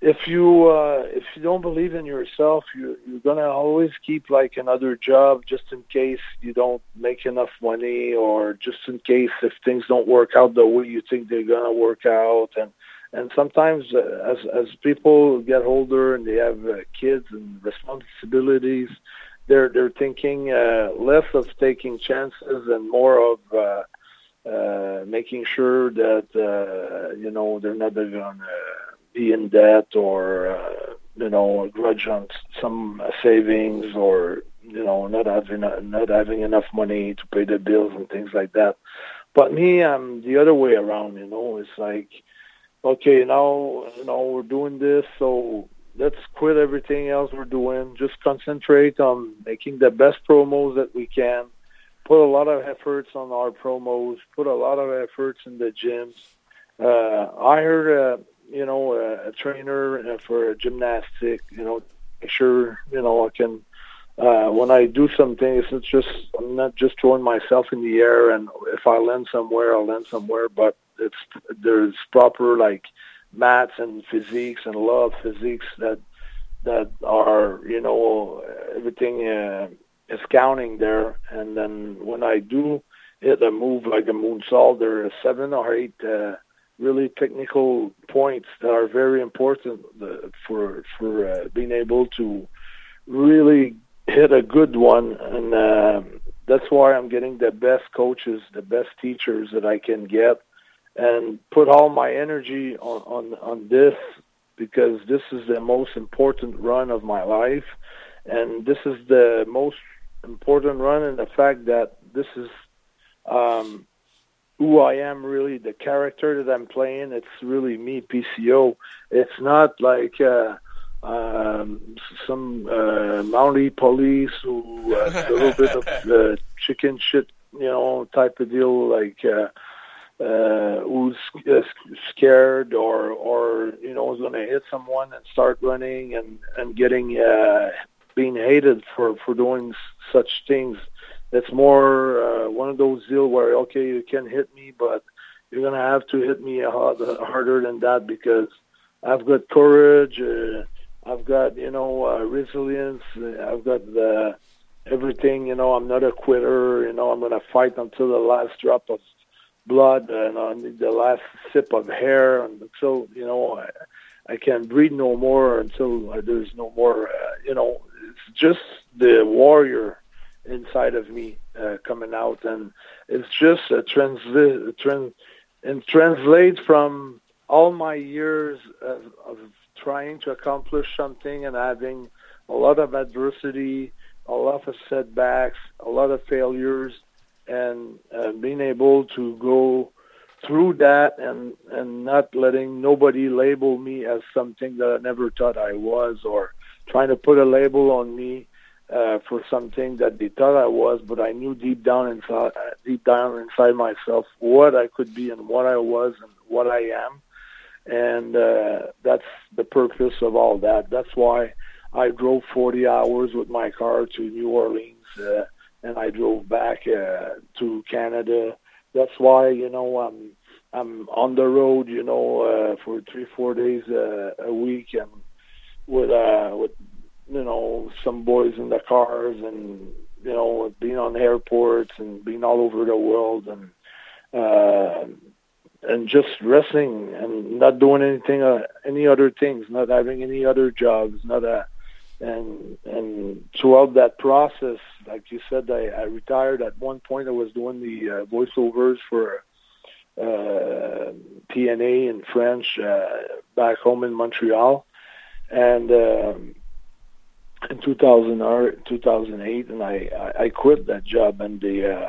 if you uh, if you don't believe in yourself, you you're gonna always keep like another job just in case you don't make enough money, or just in case if things don't work out the way you think they're gonna work out, and and sometimes uh, as as people get older and they have uh, kids and responsibilities, they're they're thinking uh, less of taking chances and more of uh, uh, making sure that uh, you know they're not to be in debt or uh, you know a grudge on some savings or you know not having not having enough money to pay the bills and things like that. But me, I'm the other way around. You know, it's like okay, now you know we're doing this, so let's quit everything else we're doing. Just concentrate on making the best promos that we can. Put a lot of efforts on our promos. Put a lot of efforts in the gyms. Uh, I heard, uh, you know, a, a trainer uh, for gymnastic. You know, make sure you know I can. Uh, when I do something, it's just I'm not just throwing myself in the air, and if I land somewhere, I'll land somewhere. But it's there's proper like mats and physiques and lot of physiques that that are you know everything uh, is counting there, and then when I do hit a move like a moonsault, there are seven or eight uh, really technical points that are very important for for uh, being able to really hit a good one, and uh, that's why I'm getting the best coaches, the best teachers that I can get, and put all my energy on on, on this because this is the most important run of my life, and this is the most important run in the fact that this is um, who I am really, the character that I'm playing. It's really me, PCO. It's not like uh, um, some uh, Mountie police who uh, a little bit of uh, chicken shit, you know, type of deal, like. Uh, uh, who's uh, scared or or you know is going to hit someone and start running and and getting uh, being hated for for doing such things. It's more uh, one of those deals where okay, you can hit me, but you're to have to hit me hard, harder than that because I've got courage. Uh, I've got you know uh, resilience. uh, I've got the everything. You know, I'm not a quitter. You know, I'm to fight until the last drop of blood and on the last sip of hair until you know I, I can't breathe no more until there's no more. Uh, you know, it's just the warrior inside of me uh, coming out, and it's just a transit trans and translate from all my years of, of trying to accomplish something and having a lot of adversity, a lot of setbacks, a lot of failures, and uh, being able to go through that and and not letting nobody label me as something that I never thought I was or trying to put a label on me uh, for something that they thought I was, but I knew deep down inside deep down inside myself what I could be and what I was and what I am, and uh, that's the purpose of all that. That's why I drove 40 hours with my car to New Orleans. Uh, and I drove back uh, to Canada. That's why you know I'm I'm on the road, you know, uh, for three four days uh, a week, and with uh, with you know some boys in the cars, and you know being on airports and being all over the world, and uh, and just resting and not doing anything, uh, any other things, not having any other jobs, not a and and throughout that process, like you said, I, I retired at one point. I was doing the uh, voiceovers for uh, TNA in French uh, back home in Montreal, and um, in 2000 or 2008, and I, I quit that job. And the uh,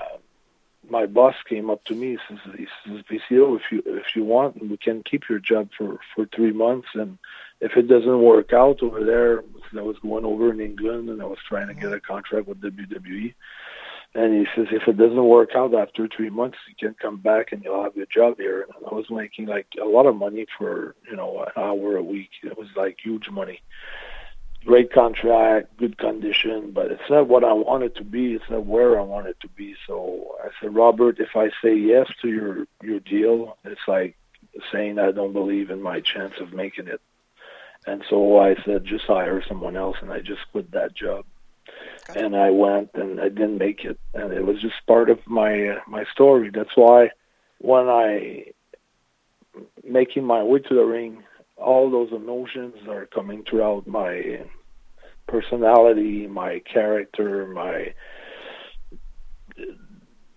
my boss came up to me. He says, he says, PCO, if you if you want, we can keep your job for for three months and if it doesn't work out over there, I was going over in England and I was trying to get a contract with WWE. And he says, if it doesn't work out after three months, you can come back and you'll have your job here. And I was making like a lot of money for, you know, an hour a week. It was like huge money. Great contract, good condition, but it's not what I want it to be. It's not where I want it to be. So I said, Robert, if I say yes to your, your deal, it's like saying I don't believe in my chance of making it. And so I said, just hire someone else, and I just quit that job. And I went, and I didn't make it, and it was just part of my uh, my story. That's why when I making my way to the ring, all those emotions are coming throughout my personality, my character, my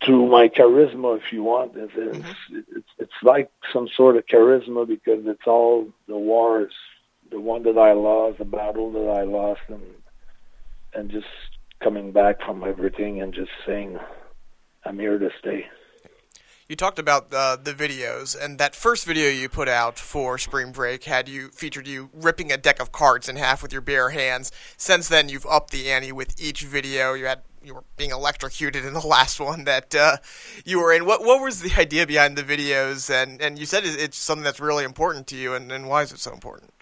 through my charisma, if you want. It's, it's, mm-hmm. it's, it's like some sort of charisma because it's all the wars the one that I lost, the battle that I lost, and and just coming back from everything and just saying, I'm here to stay. You talked about uh, the videos, and that first video you put out for Spring Break had you featured you ripping a deck of cards in half with your bare hands. Since then, you've upped the ante with each video. You had you were being electrocuted in the last one that uh, you were in. What what was the idea behind the videos? And and you said it's something that's really important to you. And, and why is it so important?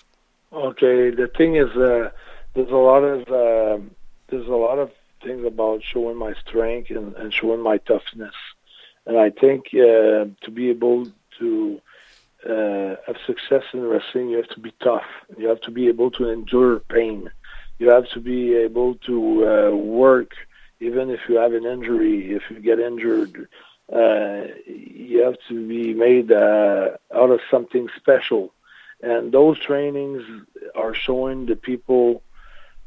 Okay, the thing is, uh, there's a lot of uh, there's a lot of things about showing my strength and, and showing my toughness, and I think uh, to be able to uh, have success in wrestling, you have to be tough. You have to be able to endure pain. You have to be able to uh, work, even if you have an injury. If you get injured, uh, you have to be made uh, out of something special. And those trainings are showing the people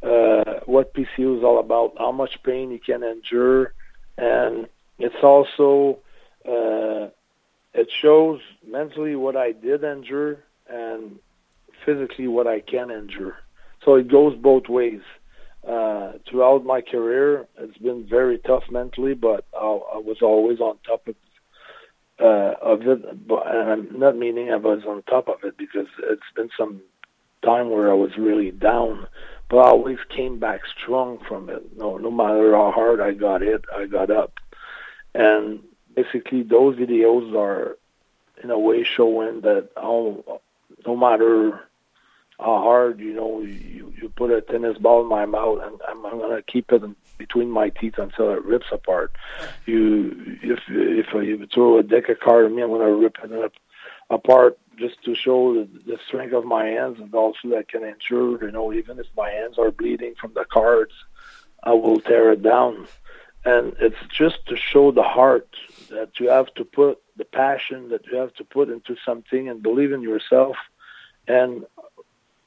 uh, what PCO is all about, how much pain you can endure, and it's also uh, it shows mentally what I did endure and physically what I can endure. So it goes both ways. Uh, throughout my career, it's been very tough mentally, but I, I was always on top of uh, of it. But and I'm not meaning I was on top of it because it's been some time where I was really down, but I always came back strong from it. No, no matter how hard I got hit, I got up, and basically those videos are in a way showing that how no matter how hard you know you you put a tennis ball in my mouth and I'm, I'm gonna keep it between my teeth until it rips apart. You if if you throw a deck of cards at me, I'm gonna rip it up, apart just to show the, the strength of my hands and also that I can endure. You know, even if my hands are bleeding from the cards, I will tear it down. And it's just to show the heart that you have to put the passion that you have to put into something and believe in yourself. And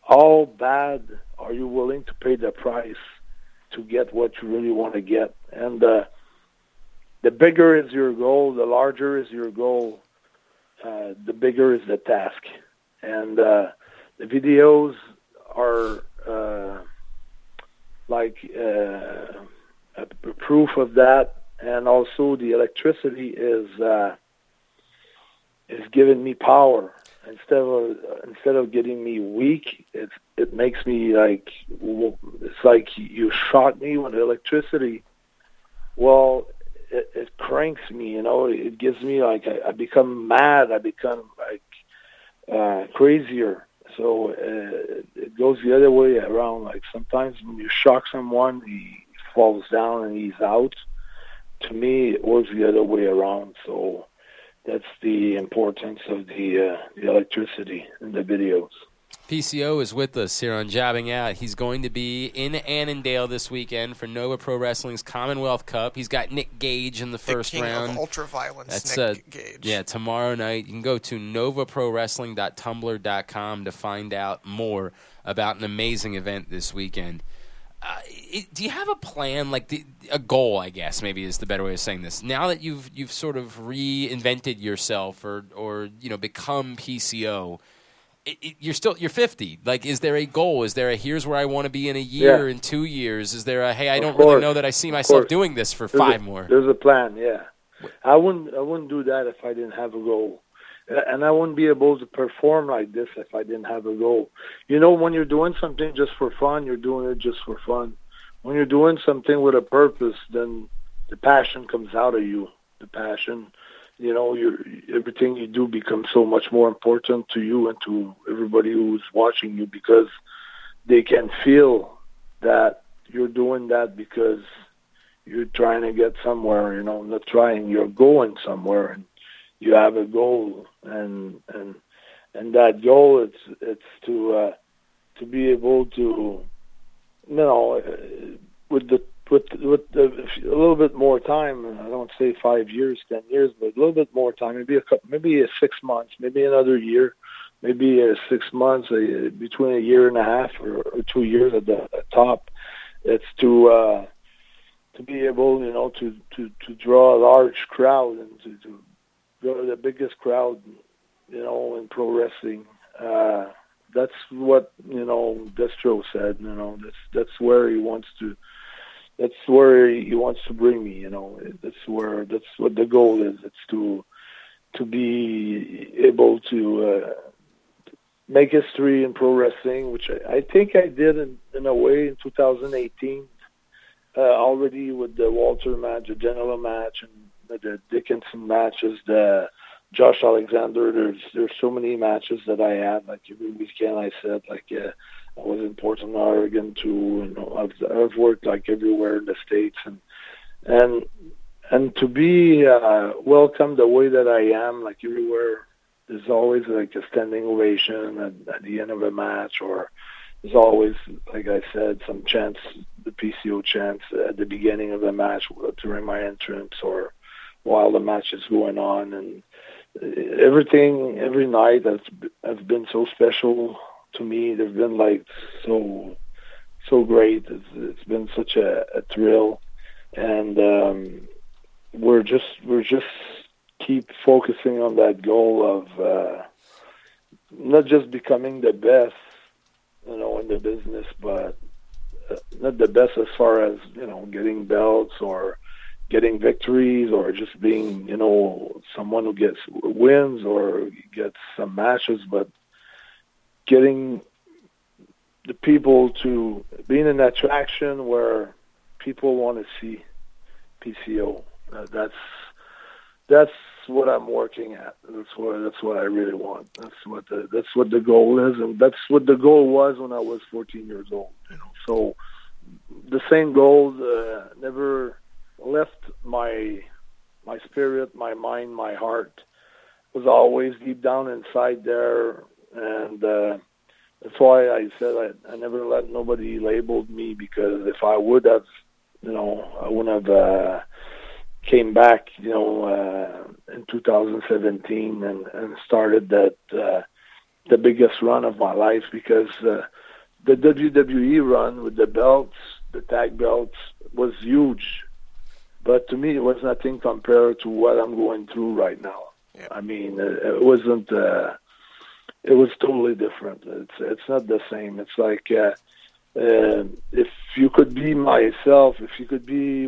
how bad are you willing to pay the price to get what you really want to get? And uh, the bigger is your goal, the larger is your goal, uh, the bigger is the task. And uh, the videos are uh, like uh, a proof of that. And also the electricity is uh, is giving me power instead of instead of getting me weak. It it makes me like it's like you shot me with electricity. Well, it, it cranks me. You know, it gives me like I, I become mad. I become like uh, crazier. So uh, it goes the other way around. Like sometimes when you shock someone, he falls down and he's out. To me, it was the other way around. So that's the importance of the, uh, the electricity in the videos. PCO is with us here on Jobbing Out. He's going to be in Annandale this weekend for Nova Pro Wrestling's Commonwealth Cup. He's got Nick Gage in the first the king round. of ultra violence. That's Nick uh, Gage. yeah, tomorrow night. You can go to novaprowrestling.tumblr.com to find out more about an amazing event this weekend. Uh, do you have a plan, like the, a goal? I guess maybe is the better way of saying this. Now that you've you've sort of reinvented yourself, or or you know become PCO, it, it, you're still you're 50. Like, is there a goal? Is there a here's where I want to be in a year, Yeah. in two years? Is there a hey, I Of don't really know that I see myself doing this for There's five a, more? There's a plan, yeah. I wouldn't I wouldn't do that if I didn't have a goal. And I wouldn't be able to perform like this if I didn't have a goal. You know, when you're doing something just for fun, you're doing it just for fun. When you're doing something with a purpose, then the passion comes out of you. The passion, you know, you everything you do becomes so much more important to you and to everybody who's watching you because they can feel that you're doing that because you're trying to get somewhere, you know, not trying, you're going somewhere and you have a goal and and and that goal it's it's to uh to be able to you know uh, with the with with the, a little bit more time I don't say 5 years 10 years but a little bit more time maybe a couple, maybe a 6 months maybe another year maybe a 6 months uh, between a year and a half or, or 2 years at the top. It's to uh to be able, you know, to to to draw a large crowd and to to the biggest crowd, you know, in pro wrestling. Uh, that's what you know. Destro said, you know, that's that's where he wants to. That's where he wants to bring me. You know, that's where that's what the goal is. It's to to be able to uh, make history in pro wrestling, which I, I think I did in, in a way in 2018 uh, already with the Walter match, the Janela match, and the, Dickinson matches, the Josh Alexander. There's there's so many matches that I had. Like every weekend, I said like uh, I was in Portland, Oregon too. You know, I've I've worked like everywhere in the states, and and and to be uh, welcomed the way that I am, like everywhere there's always like a standing ovation at, at the end of a match, or there's always, like I said, some chance, the PCO chance at the beginning of the match during my entrance, or while the match is going on, and everything every night has has been so special to me. They've been like so so great. It's, it's been such a, a thrill, and um, we're just we're just keep focusing on that goal of uh, not just becoming the best, you know, in the business, but uh, not the best as far as you know getting belts or getting victories or just being you know someone who gets wins or gets some matches, but getting the people to being an attraction where people want to see PCO. Uh, that's that's what I'm working at. That's what that's what I really want. That's what the that's what the goal is, and that's what the goal was when I was 14 years old. You know, so the same goal uh, never left my my spirit, my mind, my heart was always deep down inside there, and uh, that's why I said I, I never let nobody label me because if I would have, you know, I wouldn't have uh, came back, you know, uh, in 2017 and, and started that uh, the biggest run of my life because uh, the WWE run with the belts, the tag belts, was huge. But to me, it was nothing compared to what I'm going through right now. Yeah. I mean, it, it wasn't. Uh, it was totally different. It's it's not the same. It's like uh, uh, if you could be myself, if you could be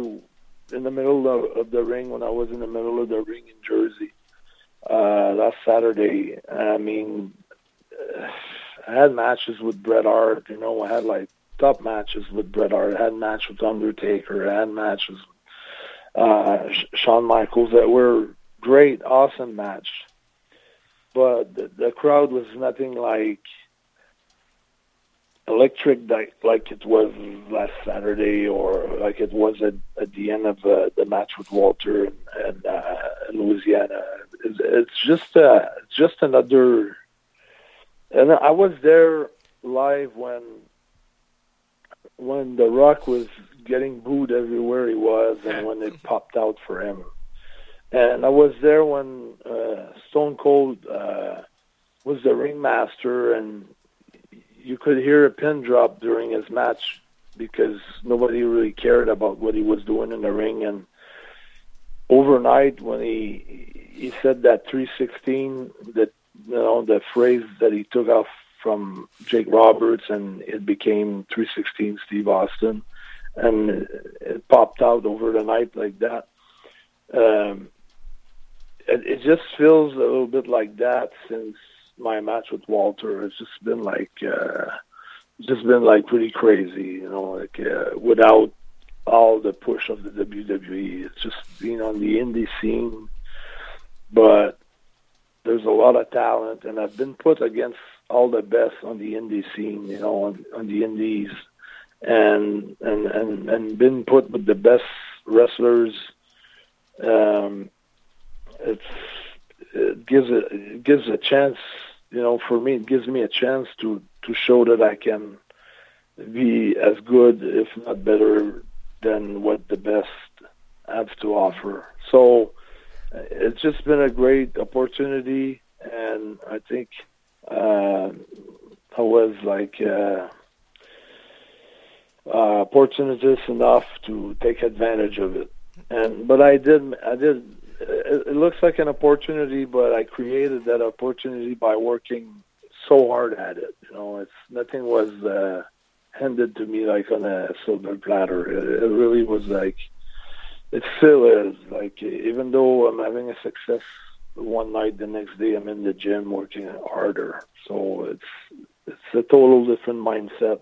in the middle of, of the ring when I was in the middle of the ring in Jersey uh, last Saturday. I mean, uh, I had matches with Bret Hart. You know, I had like top matches with Bret Hart. I had match with Undertaker. I had matches with uh, Shawn Michaels that were great, awesome match but the, the crowd was nothing like electric like, like it was last Saturday or like it was at, at the end of uh, the match with Walter and, and uh, Louisiana. It's, it's just uh, just another. And I was there live when when The Rock was getting booed everywhere he was, and when it popped out for him. And I was there when uh, Stone Cold uh, was the ringmaster, and you could hear a pin drop during his match because nobody really cared about what he was doing in the ring. And overnight, when he he said that 316, that you know the phrase that he took off from Jake Roberts, and it became 316 Steve Austin, and it popped out over the night like that. Um, it, it just feels a little bit like that since my match with Walter. It's just been like, uh, it's just been like pretty crazy, you know, like uh, without all the push of the WWE. It's just being on the indie scene, but there's a lot of talent, and I've been put against all the best on the indie scene, you know, on, on the indies, and and and and been put with the best wrestlers. Um, it's it gives a it gives a chance you know for me it gives me a chance to to show that I can be as good if not better than what the best have to offer so it's just been a great opportunity and I think uh, I was like uh, uh, opportunist enough to take advantage of it and but I did I did it, it looks like an opportunity, but I created that opportunity by working so hard at it. You know, it's nothing was uh, handed to me like on a silver platter. It, it really was like it still is. Like even though I'm having a success one night, the next day I'm in the gym working harder. So it's it's a total different mindset.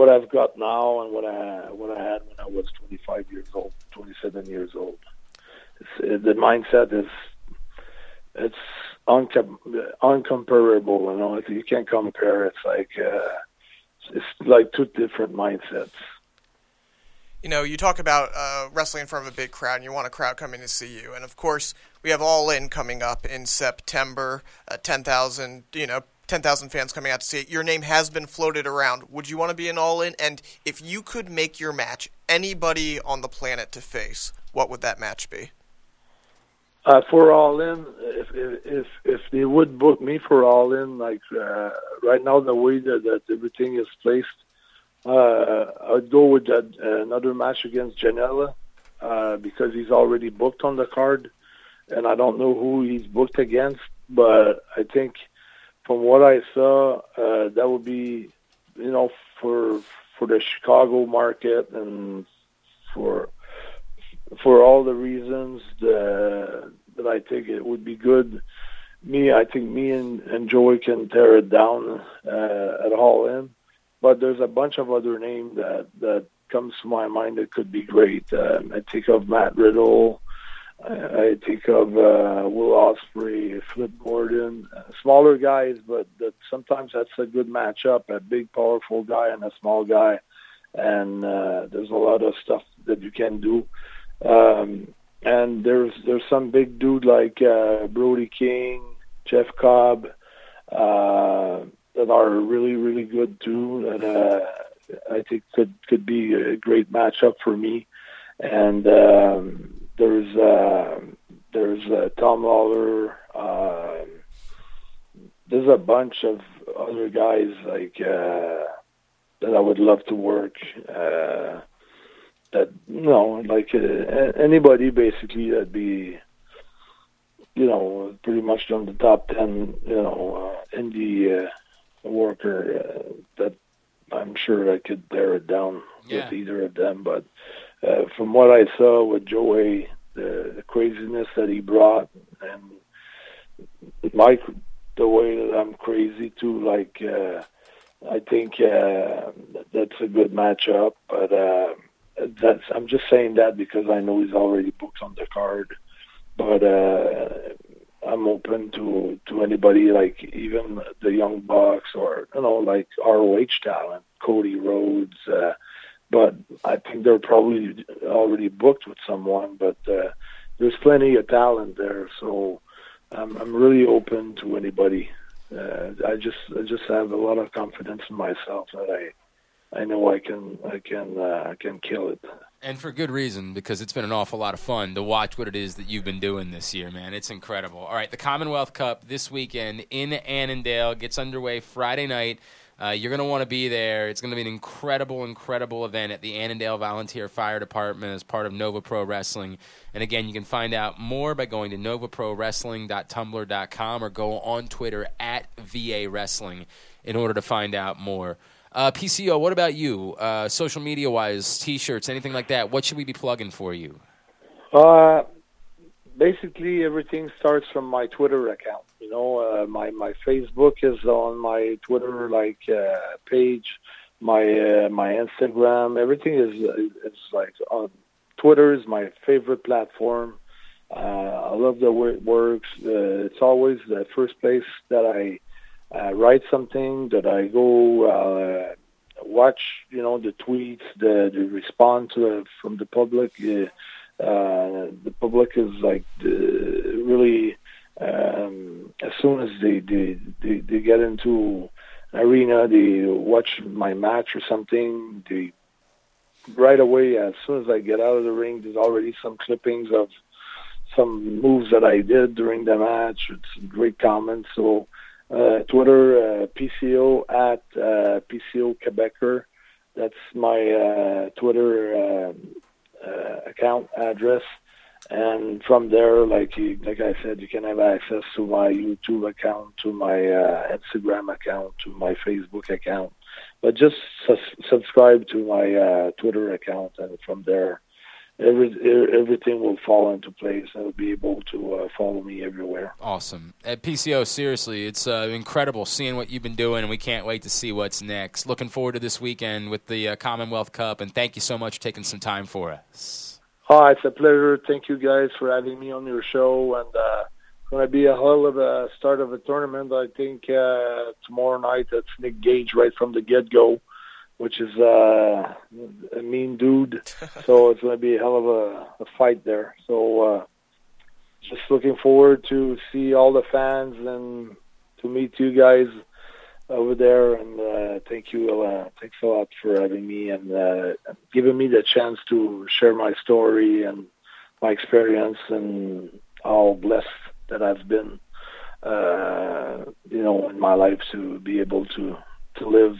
What I've got now and what I what I had when I was 25 years old, 27 years old it's, the mindset is it's uncom- uncomparable. You know, you can't compare. It's like uh, it's like two different mindsets. you know, you talk about uh, wrestling in front of a big crowd, and you want a crowd coming to see you. And of course, we have All In coming up in September. Uh, Ten thousand, you know, ten thousand fans coming out to see it. Your name has been floated around. Would you want to be an All In? And if you could make your match anybody on the planet to face, what would that match be? Uh, for all in, if if if, if they would book me for all in, like uh, right now the way that, that everything is placed, uh, I'd go with that, uh, another match against Janela uh, because he's already booked on the card, and I don't know who he's booked against, but I think from what I saw, uh, that would be, you know, for for the Chicago market and for for all the reasons that, that I think it would be good. Me, I think me and, and Joey can tear it down uh, at All In, but there's a bunch of other names that that comes to my mind that could be great. Um, I think of Matt Riddle. I, think of uh, Will Ospreay, Flip Gordon, uh, smaller guys, but that sometimes that's a good matchup. A big, powerful guy and a small guy, and uh, there's a lot of stuff that you can do. Um, and there's there's some big dude like uh, Brody King, Jeff Cobb, uh, that are really really good too. That uh, I think could could be a great matchup for me. And um, there's uh, there's uh, Tom Lawlor. Uh, there's a bunch of other guys like uh, that I would love to work. Uh, that no, like uh, anybody basically that'd be, you know, pretty much on the top ten, you know, uh, indie uh, worker uh, that I'm sure I could tear it down Yeah. with either of them. But uh, from what I saw with Joey, the, the craziness that he brought, and my the way that I'm crazy too, like. Uh, I think uh, that's a good matchup, but uh, that's I'm just saying that because I know he's already booked on the card. But uh, I'm open to to anybody like even the young bucks or you know like ROH talent, Cody Rhodes. Uh, but I think they're probably already booked with someone. But uh, there's plenty of talent there, so I'm I'm really open to anybody. Uh, I just I just have a lot of confidence in myself that I I know I can I can uh, I can kill it. And for good reason, because it's been an awful lot of fun to watch what it is that you've been doing this year, man. It's incredible. All right, the Commonwealth Cup this weekend in Annandale gets underway Friday night. Uh, you're going to want to be there. It's going to be an incredible, incredible event at the Annandale Volunteer Fire Department as part of Nova Pro Wrestling. And again, you can find out more by going to novaprowrestling.tumblr.com or go on Twitter at VA Wrestling in order to find out more. Uh, PCO, what about you? Uh, social media wise, t shirts, anything like that, what should we be plugging for you? Uh, basically, everything starts from my Twitter account. You know, uh, my my Facebook is on my Twitter like uh, page. My uh, my Instagram, everything is is like on Twitter is my favorite platform. Uh, I love the way it works. Uh, it's always the first place that I uh, write something, that I go watch, you know, the tweets, the, the response from the public. Uh, the public is like really um, as soon as they, they they they get into an arena, they watch my match or something. They right away as soon as I get out of the ring, there's already some clippings of some moves that I did during the match. It's great comments. So uh, Twitter uh, PCO at uh, PCO Quebecer. That's my uh, Twitter uh, account address, and from there, like you, like I said, you can have access to my YouTube account, to my uh, Instagram account, to my Facebook account. But just sus- subscribe to my uh, Twitter account, and from there, every everything will fall into place, and you'll be able to uh, follow me everywhere. Awesome. At PCO, seriously, it's uh, incredible seeing what you've been doing, and we can't wait to see what's next. Looking forward to this weekend with the uh, Commonwealth Cup, and thank you so much for taking some time for us. Oh, it's a pleasure. Thank you guys for having me on your show, and uh, going to be a hell of a start of a tournament. I think uh, tomorrow night it's Nick Gage right from the get go. Which is uh, a mean dude. so it's going to be a hell of a, a fight there. So uh, just looking forward to see all the fans and to meet you guys over there. And uh, thank you, uh, thanks a lot for having me and uh, giving me the chance to share my story and my experience and how blessed that I've been, uh, you know, in my life to be able to to live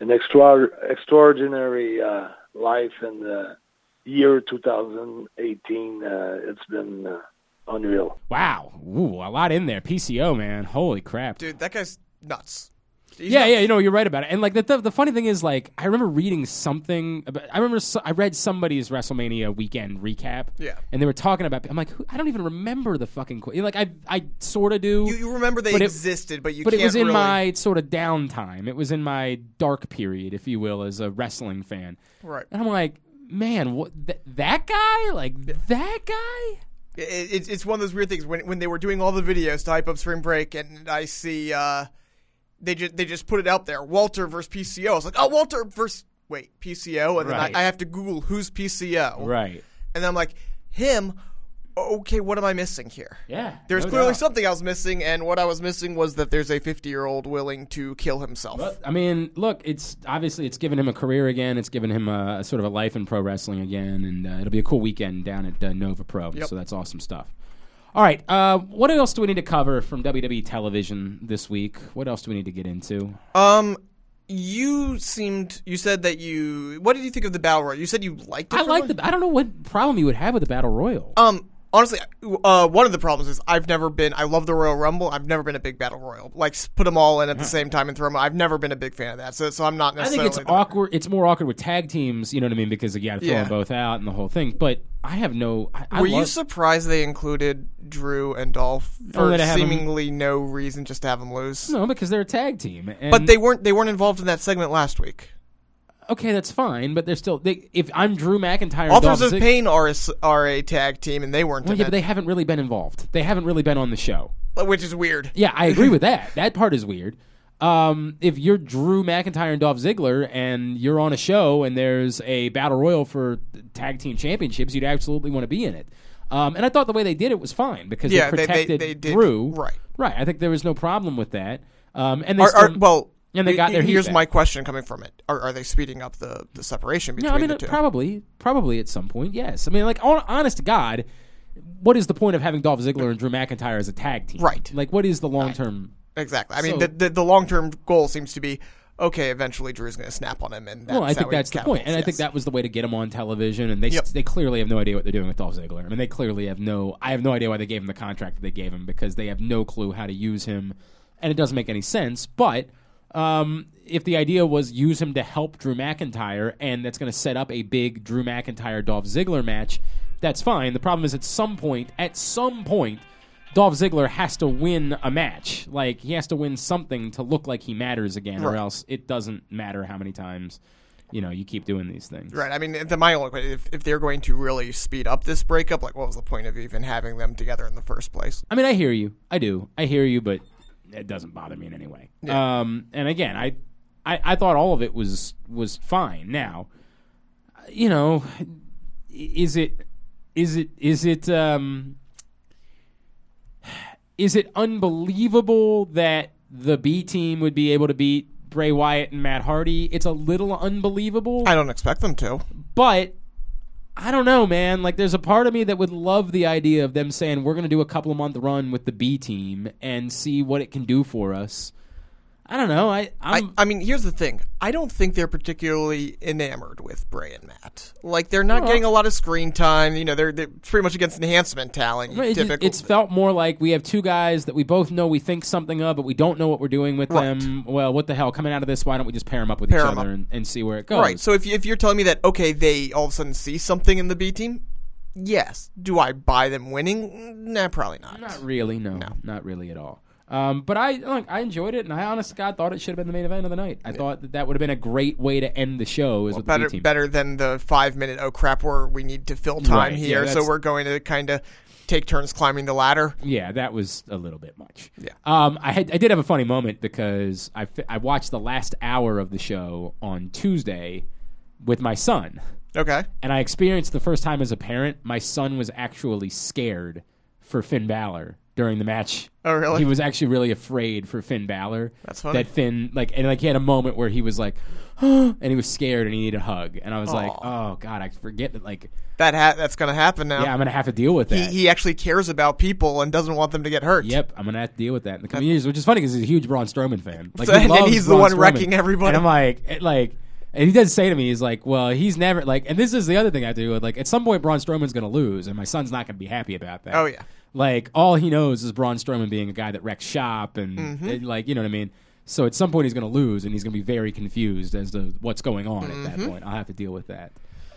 an extra extraordinary uh, life in the year 2018. Uh, it's been uh, unreal. Wow. Ooh, a lot in there. PCO, man. Holy crap. Dude, that guy's nuts. He's yeah, nuts. yeah, you know, you're right about it. And like the, the the funny thing is, like, I remember reading something. About, I remember so, I read somebody's WrestleMania weekend recap. Yeah. and they were talking about. I'm like, who, I don't even remember the fucking. qu- Like, I I sort of do. You, you remember they But it- existed, but you but can't it was in really. my sort of downtime. It was in my dark period, if you will, as a wrestling fan. Right. And I'm like, man, what th- that guy? Like that guy? It, it's it's one of those weird things when when they were doing all the videos to hype up Spring Break, and I see uh, they just they just put it out there, Walter versus PCO. It's like, oh, Walter versus wait PCO, and Right. then I, I have to Google who's PCO, Right. and I'm like, him. Okay, what am I missing here? Yeah. There's no clearly doubt. something I was missing, and what I was missing was that there's a 50 year old willing to kill himself. I mean, look, it's obviously it's given him a career again. It's given him a, a sort of a life in pro wrestling again, and uh, it'll be a cool weekend down at uh, Nova Pro. Yep. So that's awesome stuff. All right, uh, what else do we need to cover from WWE television this week? What else do we need to get into? Um, you seemed you said that you. What did you think of the battle royal? You said you liked it. I like the. I don't know what problem you would have with the battle royal. Um, honestly, uh, one of the problems is I've never been. I love the Royal Rumble. I've never been a big battle royal. Like put them all in at the same time and throw them. I've never been a big fan of that. So, so I'm not necessarily. I think it's the- awkward. It's more awkward with tag teams. You know what I mean? Because you got to throw Yeah. them both out and the whole thing. But I have no. I, I Were you love- surprised they included Drew and Dolph Oh, for that I have 'em- seemingly no reason, just to have them lose? No, because they're a tag team. And, But they weren't. They weren't involved in that segment last week. Okay, that's fine. But they're still. They, if I'm Drew McIntyre, Authors of Zig- Pain are a, s- are a tag team, and they weren't. Well, in yeah, but they haven't really been involved. They haven't really been on the show. which is weird. Yeah, I agree with that. That part is weird. Um, if you're Drew McIntyre and Dolph Ziggler and you're on a show and there's a battle royal for tag team championships, you'd absolutely want to be in it. Um, and I thought the way they did it was fine because Yeah, they they- they- protected they did- Drew. right. right. I think there was no problem with that. Um, and they Are, still, are, well, and they got he- their here's my question coming from it: Are, are they speeding up the, the separation between No, I mean the two? probably, probably at some point. Yes, I mean, like, hon- honest to God, what is the point of having Dolph Ziggler and Drew McIntyre as a tag team? Right. Like, what is the long term? Exactly. I mean, So- the the, the long term goal seems to be okay. Eventually, Drew's going to snap on him, and that's Well, I think that's the point, and I think that was the way to get him on television. And they Yep. they clearly have no idea what they're doing with Dolph Ziggler. I mean, they clearly have no. I have no idea why they gave him the contract that they gave him because they have no clue how to use him, and it doesn't make any sense. But um, if the idea was use him to help Drew McIntyre, and that's going to set up a big Drew McIntyre Dolph Ziggler match, that's fine. The problem is at some point, at some point. Dolph Ziggler has to win a match. Like he has to win something to look like he matters again, or else it doesn't matter how many times you know you keep doing these things. Right. I mean, the, my only question: if, if they're going to really speed up this breakup, like, what was the point of even having them together in the first place? I mean, I hear you. I do. I hear you, but it doesn't bother me in any way. Um, and again, I, I, I thought all of it was was fine. Now, you know, is it, is it, is it, um, is it unbelievable that the B team would be able to beat Bray Wyatt and Matt Hardy? It's a little unbelievable. I don't expect them to. But I don't know, man. Like, there's a part of me that would love the idea of them saying we're going to do a couple of month run with the B team and see what it can do for us. I don't know. I I, I mean, here's the thing. I don't think they're particularly enamored with Bray and Matt. Like, they're not Well- getting a lot of screen time. You know, they're, they're pretty much against enhancement talent. Right, it typical. it's felt more like we have two guys that we both know we think something of, but we don't know what we're doing with Right. them. Well, what the hell? Coming out of this, why don't we just pair them up with Pair each other and, and see where it goes? Right. So if you, if you're telling me that okay, they all of a sudden see something in the B team, yes. Do I buy them winning? Nah, probably not. Not really, no, not really at all. Um, but I look, I enjoyed it, and I honestly God thought it should have been the main event of the night. I thought that that would have been a great way to end the show. Is the better better than the five minute oh crap where we need to fill time Right, yeah, here, so we're going to kind of take turns climbing the ladder. Yeah, that was a little bit much. Yeah. Um, I had I did have a funny moment because I I watched the last hour of the show on Tuesday with my son, Okay. and I experienced the first time as a parent. My son was actually scared for Finn Balor during the match. Oh, really? He was actually really afraid for Finn Balor. That's funny. That Finn like and like he had a moment where he was like, and he was scared and he needed a hug, and I was like, oh god, I forget that like That ha- that's going to happen now. yeah, I'm gonna have to deal with that. he actually cares about people and doesn't want them to get hurt. Yep, I'm gonna have to deal with that in the coming years, which is funny because he's a huge Braun Strowman fan. Like, So- he and he's the one Strowman. wrecking everybody. And I'm like, it, like, and he does say to me, he's like, well, he's never like, and this is the other thing I do. Like, at some point, Braun Strowman's gonna lose, and my son's not gonna be happy about that. Oh, yeah. Like, all he knows is Braun Strowman being a guy that wrecks shop, and Mm-hmm. it- like, you know what I mean. So at some point, he's gonna lose, and he's gonna be very confused as to what's going on at Mm-hmm. that point. I'll have to deal with that.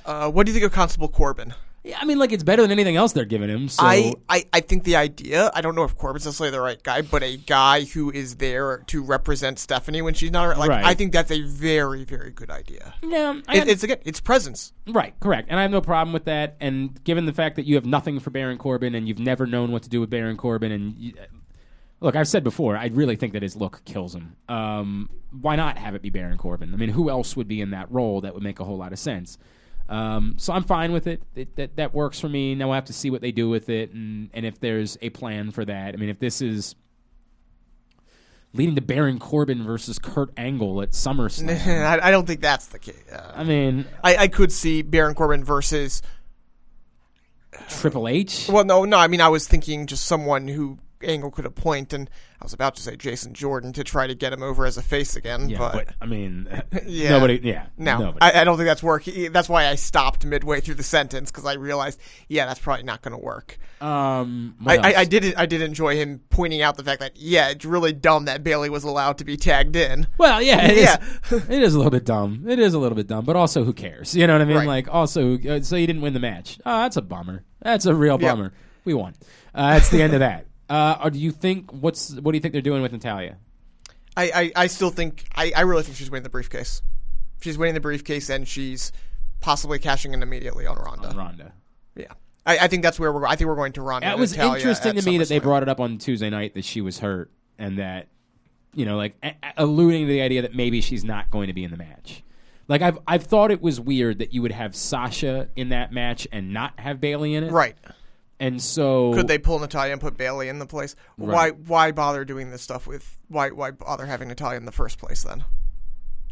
Uh, what do you think of Constable Corbin? Yeah, I mean, like, it's better than anything else they're giving him. So I, I, I think the idea, I don't know if Corbin's necessarily the right guy, but a guy who is there to represent Stephanie when she's not, like, Right. I think that's a very, very good idea. yeah, It, have- it's, again, it's presence. Right, correct. And I have no problem with that. And given the fact that you have nothing for Baron Corbin and you've never known what to do with Baron Corbin, and you, look, I've said before, I really think that his look kills him. Um, why not have it be Baron Corbin? I mean, who else would be in that role that would make a whole lot of sense? Um, so I'm fine with it. it that that works for me. Now we'll have to see what they do with it, and and if there's a plan for that. I mean, if this is leading to Baron Corbin versus Kurt Angle at SummerSlam, I, I don't think that's the case. Uh, I mean, I, I could see Baron Corbin versus. Triple H. Well, no, no. I mean, I was thinking just someone who Angle could appoint, and I was about to say Jason Jordan to try to get him over as a face again. Yeah, but, but, I mean, Yeah. nobody. Yeah, no, nobody. I, I don't think that's work. That's why I stopped midway through the sentence because I realized, yeah, that's probably not going to work. um, I, I, I did. I did enjoy him pointing out the fact that yeah, it's really dumb that Bayley was allowed to be tagged in. Well, yeah, it is. Yeah. it is a little bit dumb. It is a little bit dumb, but also, who cares? You know what I mean? Right. Like, also, uh, so you didn't win the match. Oh, that's a bummer. That's a real bummer. We won. Uh, that's the end of that. Uh, or do you think what's what do you think they're doing with Natalya? I, I, I still think I, I really think she's winning the briefcase. She's winning the briefcase and she's possibly cashing in immediately on Ronda. Ronda. Yeah, I, I think that's where we're. I think we're going to Ronda. It was Natalya interesting to me that they brought it up on Tuesday night that she was hurt and that you know, like a- alluding to the idea that maybe she's not going to be in the match. Like I've I've thought it was weird that you would have Sasha in that match and not have Bayley in it. right. And so Could they pull Natalya and put Bayley in the place? Why why bother doing this stuff with why why bother having Natalya in the first place then?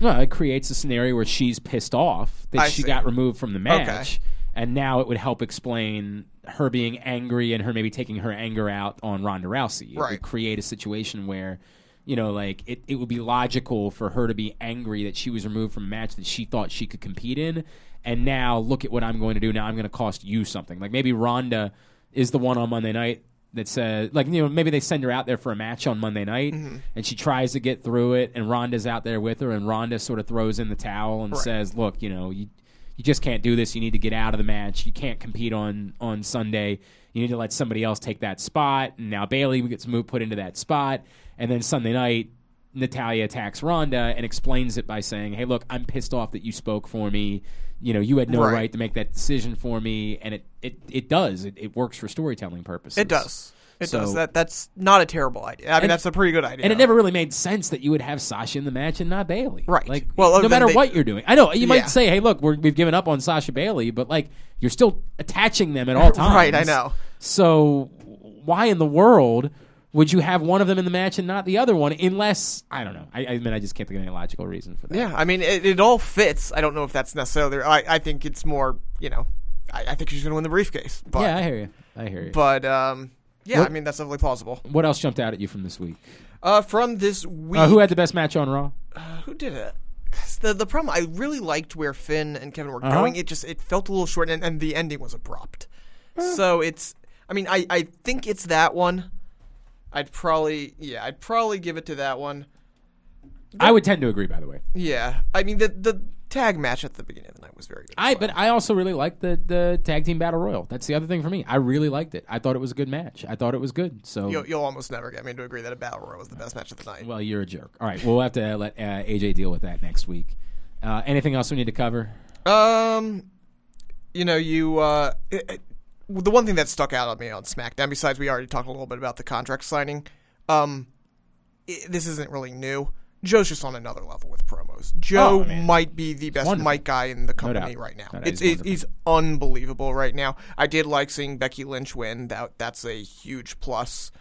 Well, it creates a scenario where she's pissed off that I she see. got removed from the match, and now it would help explain her being angry and her maybe taking her anger out on Ronda Rousey. It Right. would create a situation where, you know, like it, it would be logical for her to be angry that she was removed from a match that she thought she could compete in, and now look at what I'm going to do. Now I'm going to cost you something. Like maybe Ronda is the one on Monday night that says like you know maybe they send her out there for a match on Monday night mm-hmm. and she tries to get through it and Ronda's out there with her and Ronda sort of throws in the towel and says look you know you you just can't do this. You need to get out of the match. You can't compete on on Sunday. You need to let somebody else take that spot. And now Bayley gets moved put into that spot. And then Sunday night Natalya attacks Ronda and explains it by saying, "Hey, look, I'm pissed off that you spoke for me. You know, you had no Right. right, to make that decision for me." And it it, it does. It, it works for storytelling purposes. It does. It So- does. That that's not a terrible idea. I mean, And- that's a pretty good idea. And it never really made sense that you would have Sasha in the match and not Bayley. Right. Like, Well, no matter they- what you're doing. I know you Yeah. might say, "Hey, look, we're, we've given up on Sasha Bayley," but like you're still attaching them at all times. Right, I know. So why in the world would you have one of them in the match and not the other one? Unless I don't know. I, I mean, I just can't think of any logical reason for that. Yeah, I mean, it, it all fits. I don't know if that's necessarily. I, I think it's more. You know, I, I think she's going to win the briefcase. But, yeah, I hear you. I hear you. But um, yeah, What- I mean that's definitely plausible. what else jumped out at you from this week? Uh, from this week, Uh, who had the best match on Raw? who did it? 'Cause The the problem I really liked where Finn and Kevin were Uh-huh. going. It just it felt a little short, and, and the ending was abrupt. So it's. I mean, I I think it's that one. I'd probably yeah, I'd probably give it to that one. I would tend to agree. By the way, Yeah, I mean the the tag match at the beginning of the night was very good. I but I also really liked the the tag team battle royal. That's the other thing for me. I really liked it. I thought it was a good match. I thought it was good. So You'll, you'll almost never get me to agree that a battle royal was the best match of the night. well, you're a jerk. All right, we'll have to let uh, AJ deal with that next week. Uh, anything else we need to cover? Um, you know, you uh, it- the one thing that stuck out on me on SmackDown, besides we already talked a little bit about the contract signing, um, i this isn't really new. Joe's just on another level with promos. Joe Oh, might be the best wonderful. mic guy in the company doubt. right now. No doubt, it's he's it, he's unbelievable right now. I did like seeing Becky Lynch win. That that's a huge plus.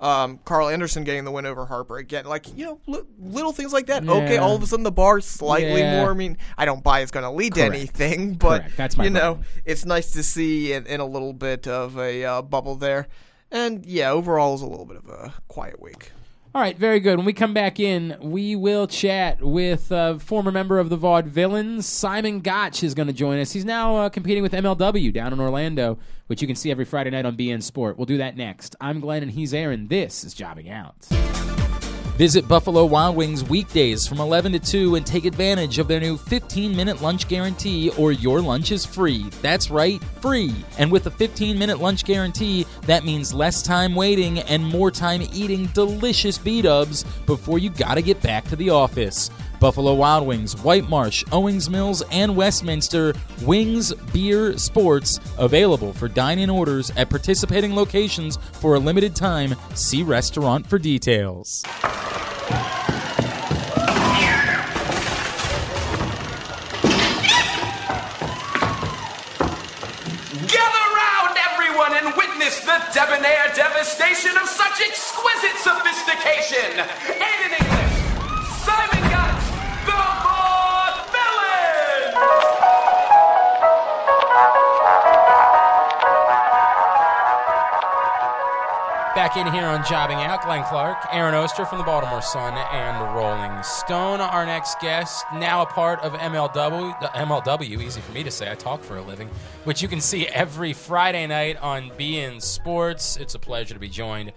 Um, Karl Anderson getting the win over Harper again, like you know, li- little things like that. Okay, all of a sudden the bar slightly Yeah. more. I mean, I don't buy it's going to lead Correct. to anything, but That's my you know, problem. it's nice to see in, in a little bit of a uh, bubble there. And yeah, overall is a little bit of a quiet week. All right, very good. When we come back in, we will chat with uh, former member of the Vaudevillains, Simon Gotch, is going to join us. He's now uh, competing with MLW down in Orlando, which you can see every Friday night on beIN Sport. We'll do that next. I'm Glenn, and he's Aaron. This is Jobbing Out. Visit Buffalo Wild Wings weekdays from 11 to 2 and take advantage of their new 15 minute lunch guarantee or your lunch is free. That's right, free. And with a 15 minute lunch guarantee, that means less time waiting and more time eating delicious B dubs before you gotta get back to the office. Buffalo Wild Wings, White Marsh, Owings Mills, and Westminster, Wings, Beer, Sports, available for dine in orders at participating locations for a limited time. See restaurant for details. Gather round, everyone, and witness the debonair devastation of such exquisite sophistication. And in English, Simon Vaudevillains! Back in here on Jobbing Out, Glenn Clark, Aaron Oster from the Baltimore Sun and Rolling Stone. Our next guest, now a part of MLW, MLW, easy for me to say, I talk for a living, which you can see every Friday night on beIN Sports. It's a pleasure to be joined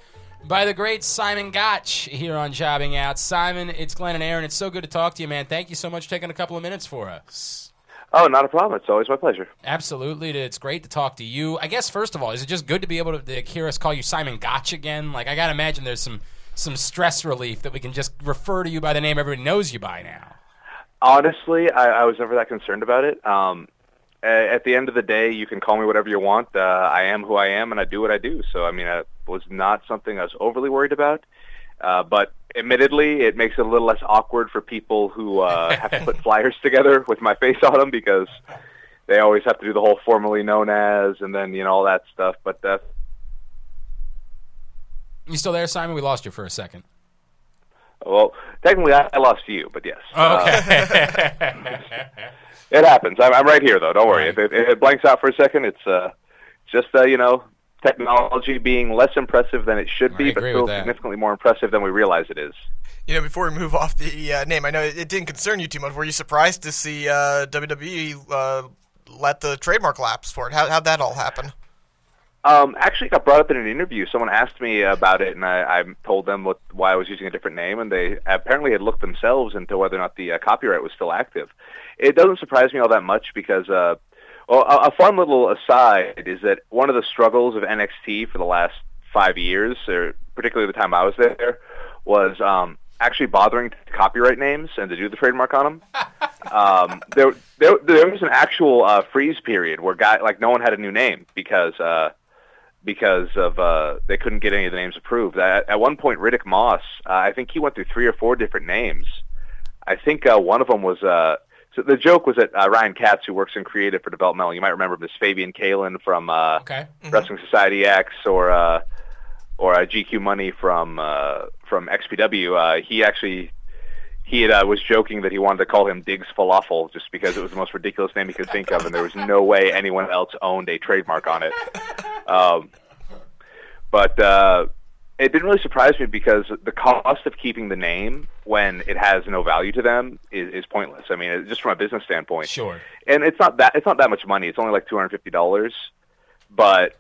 by the great Simon Gotch here on Jobbing Out. Simon, it's Glenn and Aaron. It's so good to talk to you, man. Thank you so much for taking a couple of minutes for us. Oh, not a problem. It's always my pleasure. Absolutely, it's great to talk to you. I guess first of all, is it just good to be able to, to hear us call you Simon Gotch again? Like I gotta imagine there's some some stress relief that we can just refer to you by the name everybody knows you by now. Honestly, I, I was never that concerned about it. Um, at the end of the day, you can call me whatever you want. Uh, I am who I am, and I do what I do. So, I mean, it was not something I was overly worried about. Uh, but admittedly, it makes it a little less awkward for people who uh, have to put flyers together with my face on them because they always have to do the whole formally known as and then you know all that stuff. But uh, You still there, Simon? We lost you for a second. well, technically, I, I lost you, but yes. Okay. It happens. I'm, I'm right here, though. Don't worry. If it, if it blanks out for a second, it's uh, just uh, you know technology being less impressive than it should be, but still significantly more impressive than we realize it is. You know, before we move off the uh, name, I know it, it didn't concern you too much. Were you surprised to see uh, WWE uh, let the trademark lapse for it? How, how'd that all happen? Um, actually, it got brought up in an interview. Someone asked me about it, and I, I told them what, why I was using a different name, and they apparently had looked themselves into whether or not the uh, copyright was still active. It doesn't surprise me all that much because, uh, well, a, a fun little aside is that one of the struggles of NXT for the last five years, or particularly the time I was there, was um, actually bothering to copyright names and to do the trademark on them. um, there, there, there was an actual uh, freeze period where guy like no one had a new name because. Uh, because of uh, they couldn't get any of the names approved. At, at one point, Riddick Moss, uh, I think he went through three or four different names. I think uh, one of them was. Uh, so the joke was that uh, Ryan Katz, who works in creative for developmental, you might remember him as Fabian Kaelin from uh, okay. Wrestling Society X or uh, or uh, GQ Money from uh, from XPW. Uh, he actually he had, uh, was joking that he wanted to call him Diggs Falafel just because it was the most ridiculous name he could think of, and there was no way anyone else owned a trademark on it. Um, but uh, it didn't really surprise me because the cost of keeping the name when it has no value to them is, is pointless. I mean, just from a business standpoint Sure. and it's not that it's not that much money. It's only like two hundred fifty dollars, but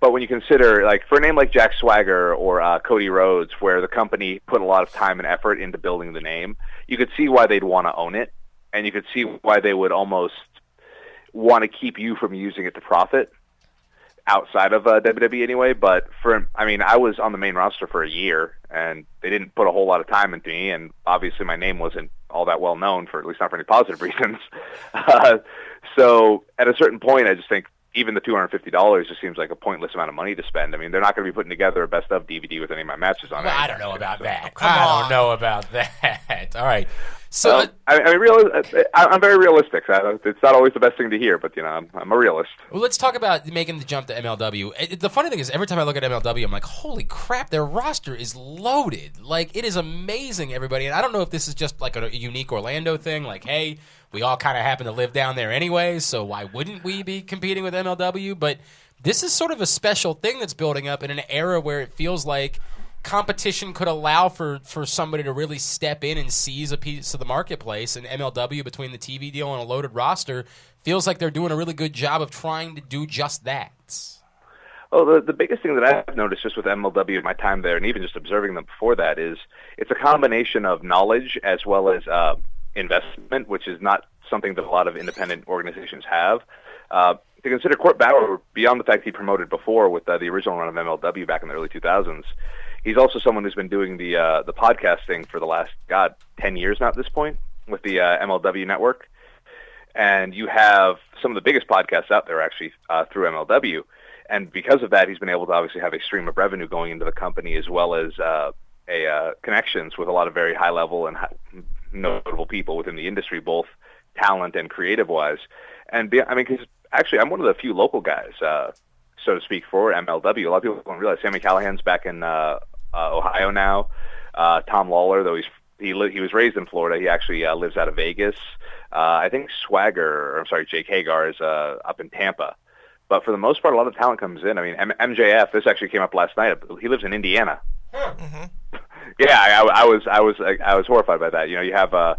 but when you consider like for a name like Jack Swagger or uh, Cody Rhodes, where the company put a lot of time and effort into building the name, you could see why they'd want to own it. and you could see why they would almost want to keep you from using it to profit outside of uh, WWE anyway. But for I mean, I was on the main roster for a year, and they didn't put a whole lot of time into me, and obviously my name wasn't all that well known for at least not for any positive reasons. Uh, so at a certain point, I just think even the two hundred fifty dollars just seems like a pointless amount of money to spend. I mean, they're not going to be putting together a best of DVD with any of my matches on it. Well, I don't know about that. come I on. don't know about that. All right. So So uh, I, I mean, real, uh, I, I'm very realistic. I, it's not always the best thing to hear, but you know, I'm, I'm a realist. Well, let's talk about making the jump to MLW. It- the funny thing is, every time I look at MLW, I'm like, holy crap, their roster is loaded. Like, it is amazing, everybody. And I don't know if this is just like a, a unique Orlando thing. Like, hey, we all kind of happen to live down there anyway, so why wouldn't we be competing with MLW? But this is sort of a special thing that's building up in an era where it feels like competition could allow for, for somebody to really step in and seize a piece of the marketplace. And MLW, between the TV deal and a loaded roster, feels like they're doing a really good job of trying to do just that. Oh, the the biggest thing that I've noticed just with MLW in my time there, and even just observing them before that, is it's a combination of knowledge as well as uh, investment, which is not something that a lot of independent organizations have. Uh, to consider Court Bauer, beyond the fact he promoted before with uh, the original run of MLW back in the early 2000s, he's also someone who's been doing the uh, the podcasting for the last God ten years now at this point with the uh, MLW network, and you have some of the biggest podcasts out there actually uh, through MLW and because of that, he's been able to obviously have a stream of revenue going into the company as well as uh, a uh, connections with a lot of very high level and high, notable people within the industry, both talent and creative wise. And be, I mean, because actually, I'm one of the few local guys, uh, so to speak, for MLW. A lot of people don't realize Sami Callihan's back in uh, uh, Ohio now. Uh, Tom Lawlor, though he's he li- he was raised in Florida, he actually uh, lives out of Vegas. Uh, I think Swagger, or I'm sorry, Jake Hager is uh, up in Tampa. But for the most part, a lot of talent comes in. I mean, M- MJF. This actually came up last night. He lives in Indiana. Yeah, I, I, I was, I was, I was horrified by that. You know, you have, uh,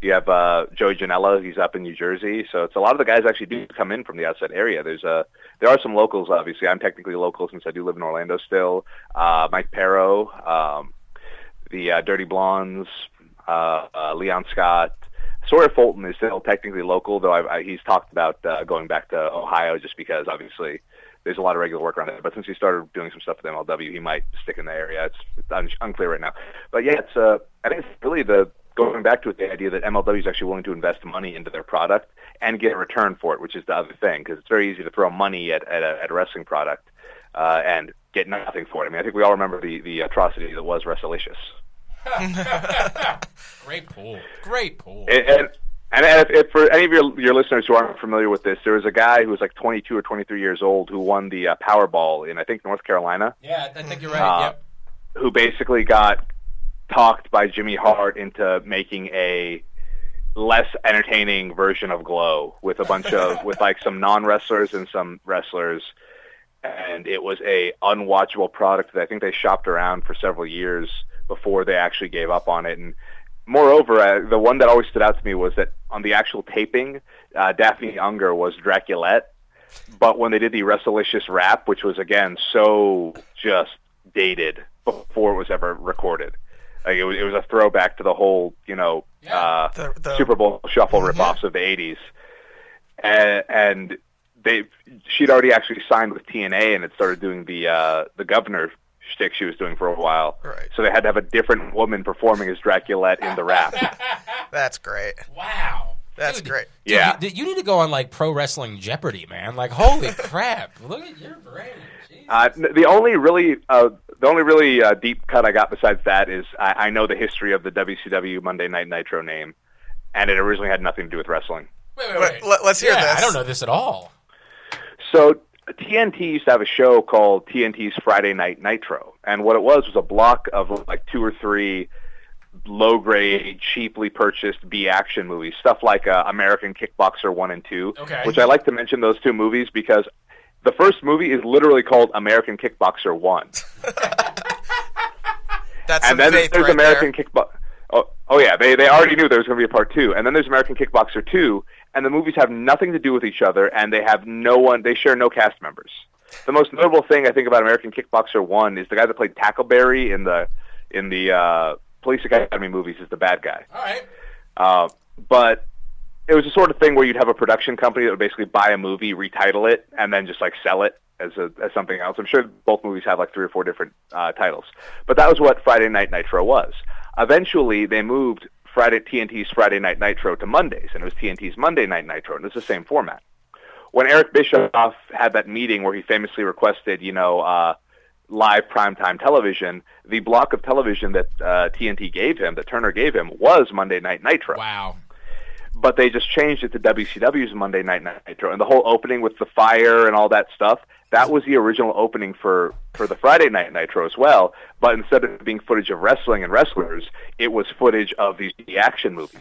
you have uh, Joey Janela. He's up in New Jersey, so it's a lot of the guys actually do come in from the outside area. There's uh, there are some locals. Obviously, I'm technically local since I do live in Orlando still. Uh, Mike Parrow, um, the uh, Dirty Blondes, uh, uh, Leon Scott. Sawyer Fulton is still technically local, though I, I, he's talked about uh, going back to Ohio just because obviously there's a lot of regular work around it. But since he started doing some stuff with MLW, he might stick in the area. It's, it's un- unclear right now. But yeah, it's uh, I think it's really the going back to it, the idea that MLW is actually willing to invest money into their product and get a return for it, which is the other thing, because it's very easy to throw money at at a, at a wrestling product uh, and get nothing for it. I mean, I think we all remember the the atrocity that was Wrestlicious. Great pool. Great pool. And, and, and if, if for any of your your listeners who aren't familiar with this, there was a guy who was like 22 or 23 years old who won the uh, Powerball in I think North Carolina, Yeah, I think you're right. Uh, yep. who basically got talked by Jimmy Hart into making a less entertaining version of Glow with a bunch of with like some non wrestlers and some wrestlers, and it was a unwatchable product that I think they shopped around for several years before they actually gave up on it. And moreover, uh, the one that always stood out to me was that on the actual taping, uh, Daffney Unger was Draculette, but when they did the Wrestlicious rap, which was again so just dated before it was ever recorded. Like it was, it was a throwback to the whole, you know, uh, The- the- Super Bowl shuffle ripoffs of the '80s, and, and they she'd already actually signed with TNA and had started doing the uh, the governor shtick she was doing for a while. Right. So they had to have a different woman performing as Draculette in the rap. That's great. Wow. That's Dude, great. dude, Yeah. You, you need to go on like pro wrestling Jeopardy, man. Like, holy crap! Look at your brain. Jeez. Uh, the only really, uh, the only really uh, deep cut I got besides that is I, I know the history of the WCW Monday Night Nitro name, and it originally had nothing to do with wrestling. Wait, wait, wait. let- let's hear yeah, this. I don't know this at all. So TNT used to have a show called TNT's Friday Night Nitro, and what it was was a block of like two or three low grade, cheaply purchased B action movies, stuff like uh, American Kickboxer one and two. Okay. Which I like to mention those two movies because the first movie is literally called American Kickboxer one. That's and then there's right American there. Kickboxer. Oh, oh yeah, they they already knew there was going to be a part two, and then there's American Kickboxer two, and the movies have nothing to do with each other, and they have no one. They share no cast members. The most notable thing I think about American Kickboxer one is the guy that played Tackleberry in the in the uh, Police Academy movies is the bad guy. All right. Uh, but it was the sort of thing where you'd have a production company that would basically buy a movie, retitle it, and then just like sell it as a as something else. I'm sure both movies have like three or four different uh, titles, but that was what Friday Night Nitro was. Eventually, they moved Friday TNT's Friday Night Nitro to Mondays, and it was TNT's Monday Night Nitro, and it's the same format. When Eric Bischoff had that meeting where he famously requested, you know, uh, live primetime television, the block of television that uh, TNT gave him, that Turner gave him, was Monday Night Nitro Wow. But they just changed it to WCW's Monday Night Nitro, and the whole opening with the fire and all that stuff. That was the original opening for for the Friday Night Nitro as well. But instead of being footage of wrestling and wrestlers, it was footage of these the action movies.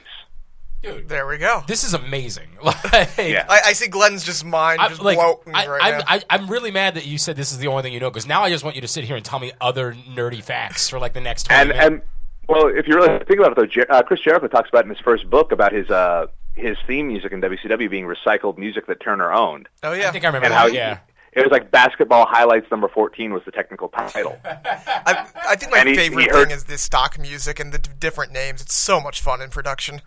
Dude, there we go. This is amazing. Like, Yeah. I, I see Glenn's just mind I'm, just like, bloating I, right I'm, now. I, I'm really mad that you said this is the only thing you know because now I just want you to sit here and tell me other nerdy facts for like the next 20 And minutes. and well, if you really think about it, though, Jer- uh, Chris Jericho talks about in his first book about his uh his theme music in WCW being recycled music that Turner owned, oh yeah. I think I remember and that. how yeah. it was like Basketball Highlights Number Fourteen was the technical title. I, I think my And favorite he heard- thing is the stock music and the d- different names. It's so much fun in production.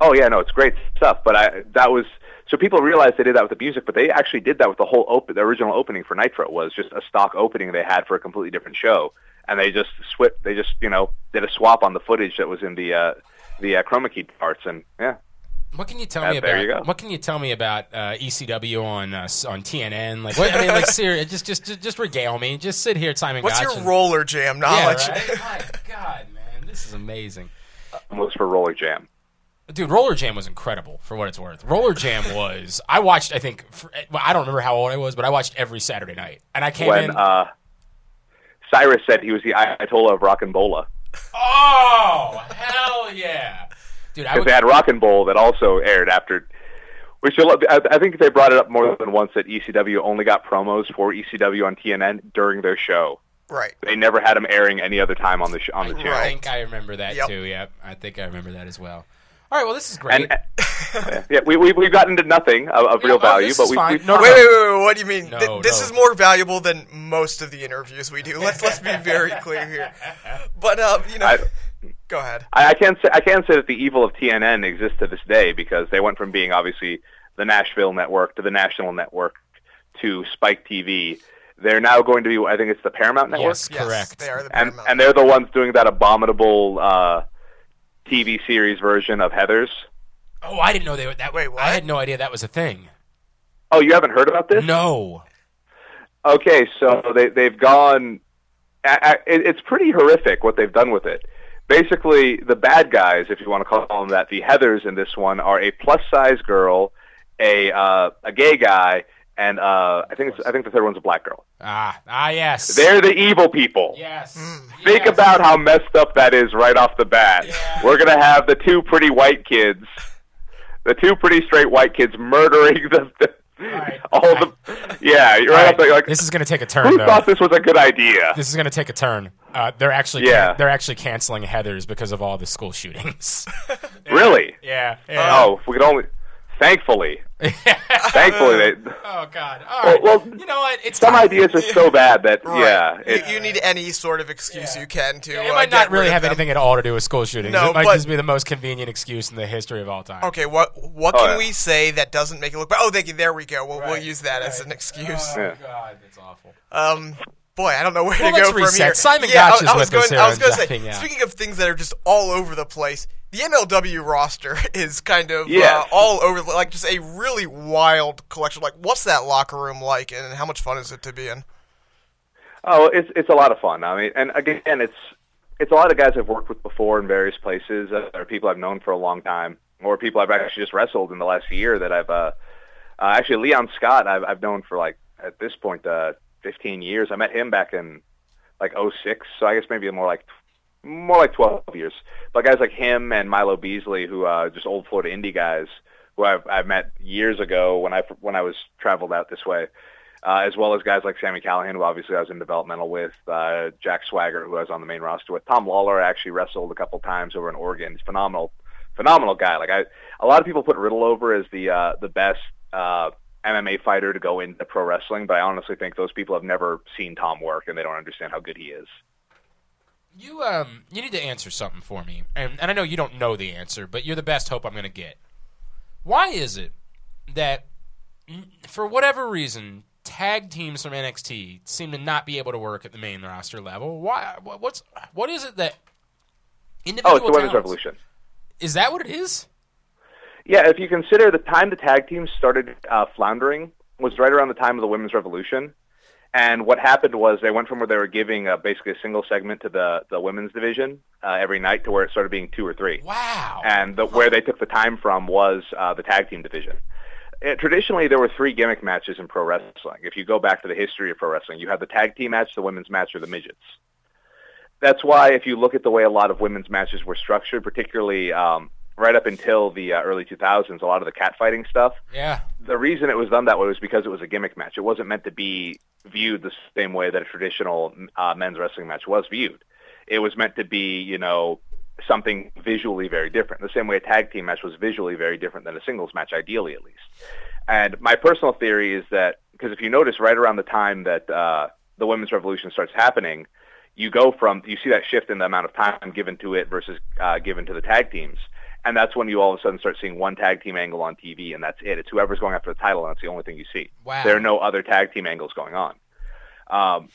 Oh yeah, no, it's great stuff. But I that was so people realized they did that with the music, but they actually did that with the whole open. The original opening for Nitro was just a stock opening they had for a completely different show, and they just swip. They just you know did a swap on the footage that was in the uh, the uh, chroma key parts, and yeah, What can you tell me there about? you go. What can you tell me about uh, ECW on uh, on TNN? Like, what, I mean, like, serious, just, just, just, just regale me. Just sit here, Simon. What's Gotch, your and- roller jam Yeah, knowledge? right? My God, man, this is amazing. was for Roller Jam. Dude, Roller Jam was incredible for what it's worth. Roller Jam was. I watched. I think. For, well, I don't remember how old I was, but I watched every Saturday night, and I came When in. uh, Cyrus said he was the Ayatollah of Rock and Bola, oh hell yeah, dude! I because would, they had Rock and Bowl that also aired after. Which I I think they brought it up more than once that ECW only got promos for ECW on TNN during their show. Right. They never had them airing any other time on the sh- on the I channel. think I remember that Yep. too. Yep, I think I remember that as well. All right, well, this is great. And uh, yeah, we we we've gotten to nothing of, of Yeah, real well, value, this but we, fine. we've No, talked- Wait, wait, wait, wait. What do you mean? No, Th- this no. is more valuable than most of the interviews we do. Let's let's be very clear here. But um, you know, I- go ahead. I, I can't say I can't say that the evil of TNN exists to this day because they went from being obviously the Nashville network to the national network to Spike TV. They're now going to be I think it's the Paramount network, yes, Yes, correct. They are the and Paramount. and they're the ones doing that abominable uh, TV series version of Heather's. Oh, I didn't know they were that. Wait, what? I had no idea that was a thing. Oh, you haven't heard about this? No. Okay, so they they've gone. I, I, it's pretty horrific what they've done with it. Basically, the bad guys, if you want to call them that, the Heathers in this one are a plus size girl, a uh, a gay guy, and uh, I think it's, I think the third one's a black girl. Ah, ah, yes. They're the evil people. Yes. Think Yes. about how messed up that is right off the bat. We're gonna have the two pretty white kids, the two pretty straight white kids murdering the, the right. all the yeah. You're right. The, right, like, this is going to take a turn, who though. thought this was a good idea? this is going to take a turn. Uh, they're actually Yeah. they're actually canceling Heather's because of all the school shootings. Really? yeah. yeah. Oh, if we could only. Thankfully, thankfully, they, Oh God. All right. well, you know what? It's some time. ideas are so bad that yeah, it, you, you need any sort of excuse you can to. It uh, might get not really have them. anything at all to do with school shootings. No, it might but- just be the most convenient excuse in the history of all time. Okay, what what Oh, can yeah. we say that doesn't make it look bad? Oh, thank you. There we go. We'll, we'll use that as an excuse. Yeah. God, that's awful. Um, boy, I don't know where Well, to go let's from reset. here. Simon yeah, Gotch I, is I was with us going. here I was going to say. Out. Speaking of things that are just all over the place, the MLW roster is kind of Yes. uh, all over. Like just a really wild collection. Like, what's that locker room like, and how much fun is it to be in? Oh, it's it's a lot of fun. I mean, and again, it's it's a lot of guys I've worked with before in various places, uh, or people I've known for a long time, or people I've actually just wrestled in the last year that I've. Uh, uh, actually, Leon Scott, I've I've known for like at this point, uh, 15 years. I met him back in like '06, so I guess maybe more like more like 12 years. But guys like him and Milo Beasley, who uh, just old Florida indie guys, who I've I've met years ago when I when I was traveled out this way uh, as well as guys like Sami Callihan, who obviously I was in developmental with, uh, Jack Swagger, who I was on the main roster with, Tom Lawlor. I actually wrestled a couple times over in Oregon. He's phenomenal, phenomenal guy. Like I, a lot of people put Riddle over as the uh, the best uh, MMA fighter to go into pro wrestling, but I honestly think those people have never seen Tom work and they don't understand how good he is. You um, you need to answer something for me, and and I know you don't know the answer, but you're the best hope I'm going to get. Why is it that, for whatever reason, tag teams from NXT seem to not be able to work at the main roster level? Why? What's what is it that individual Oh, it's the women's revolution. Is that what it is? Yeah, if you consider the time the tag teams started uh, floundering was right around the time of the women's revolution. And what happened was they went from where they were giving uh, basically a single segment to the, the women's division uh, every night to where it started being two or three. Wow. And the, where they took the time from was uh, the tag team division. Uh, traditionally, there were three gimmick matches in pro wrestling. If you go back to the history of pro wrestling, you have the tag team match, the women's match, or the midgets. That's why if you look at the way a lot of women's matches were structured, particularly um, right up until the uh, early 2000s, a lot of the catfighting stuff, Yeah. the reason it was done that way was because it was a gimmick match. It wasn't meant to be viewed the same way that a traditional uh, men's wrestling match was viewed. It was meant to be, you know, something visually very different. The same way a tag team match was visually very different than a singles match, ideally at least. And my personal theory is that because if you notice, right around the time that uh, the women's revolution starts happening, you go from you see that shift in the amount of time given to it versus uh, given to the tag teams. And that's when you all of a sudden start seeing one tag team angle on TV, and that's it. It's whoever's going after the title, and that's the only thing you see. Wow. There are no other tag team angles going on. Um,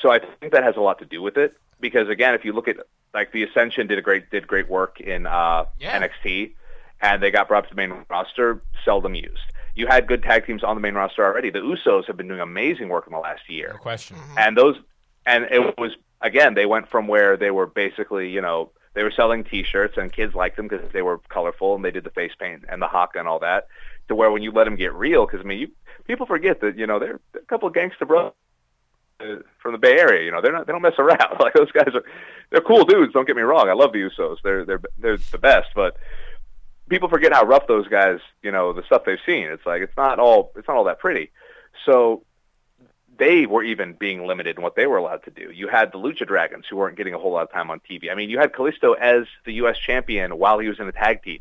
so I think that has a lot to do with it. Because again, if you look at like the Ascension did a great did great work in uh, Yeah. NXT, and they got brought up to the main roster, seldom used. You had good tag teams on the main roster already. The Usos have been doing amazing work in the last year No question. and those and it was again they went from where they were basically you know they were selling t-shirts and kids liked them because they were colorful and they did the face paint and the haka and all that to where when you let them get real because i mean you people forget that you know they're, they're a couple of gangster bros uh, from the bay area you know they're not they don't mess around. Like those guys are they're cool dudes don't get me wrong i love the usos they're they're they're the best but people forget how rough those guys you know the stuff they've seen. It's like it's not all it's not all that pretty. So they were even being limited in what they were allowed to do. You had the Lucha Dragons who weren't getting a whole lot of time on TV. I mean, you had Kalisto as the U.S. champion while he was in the tag team,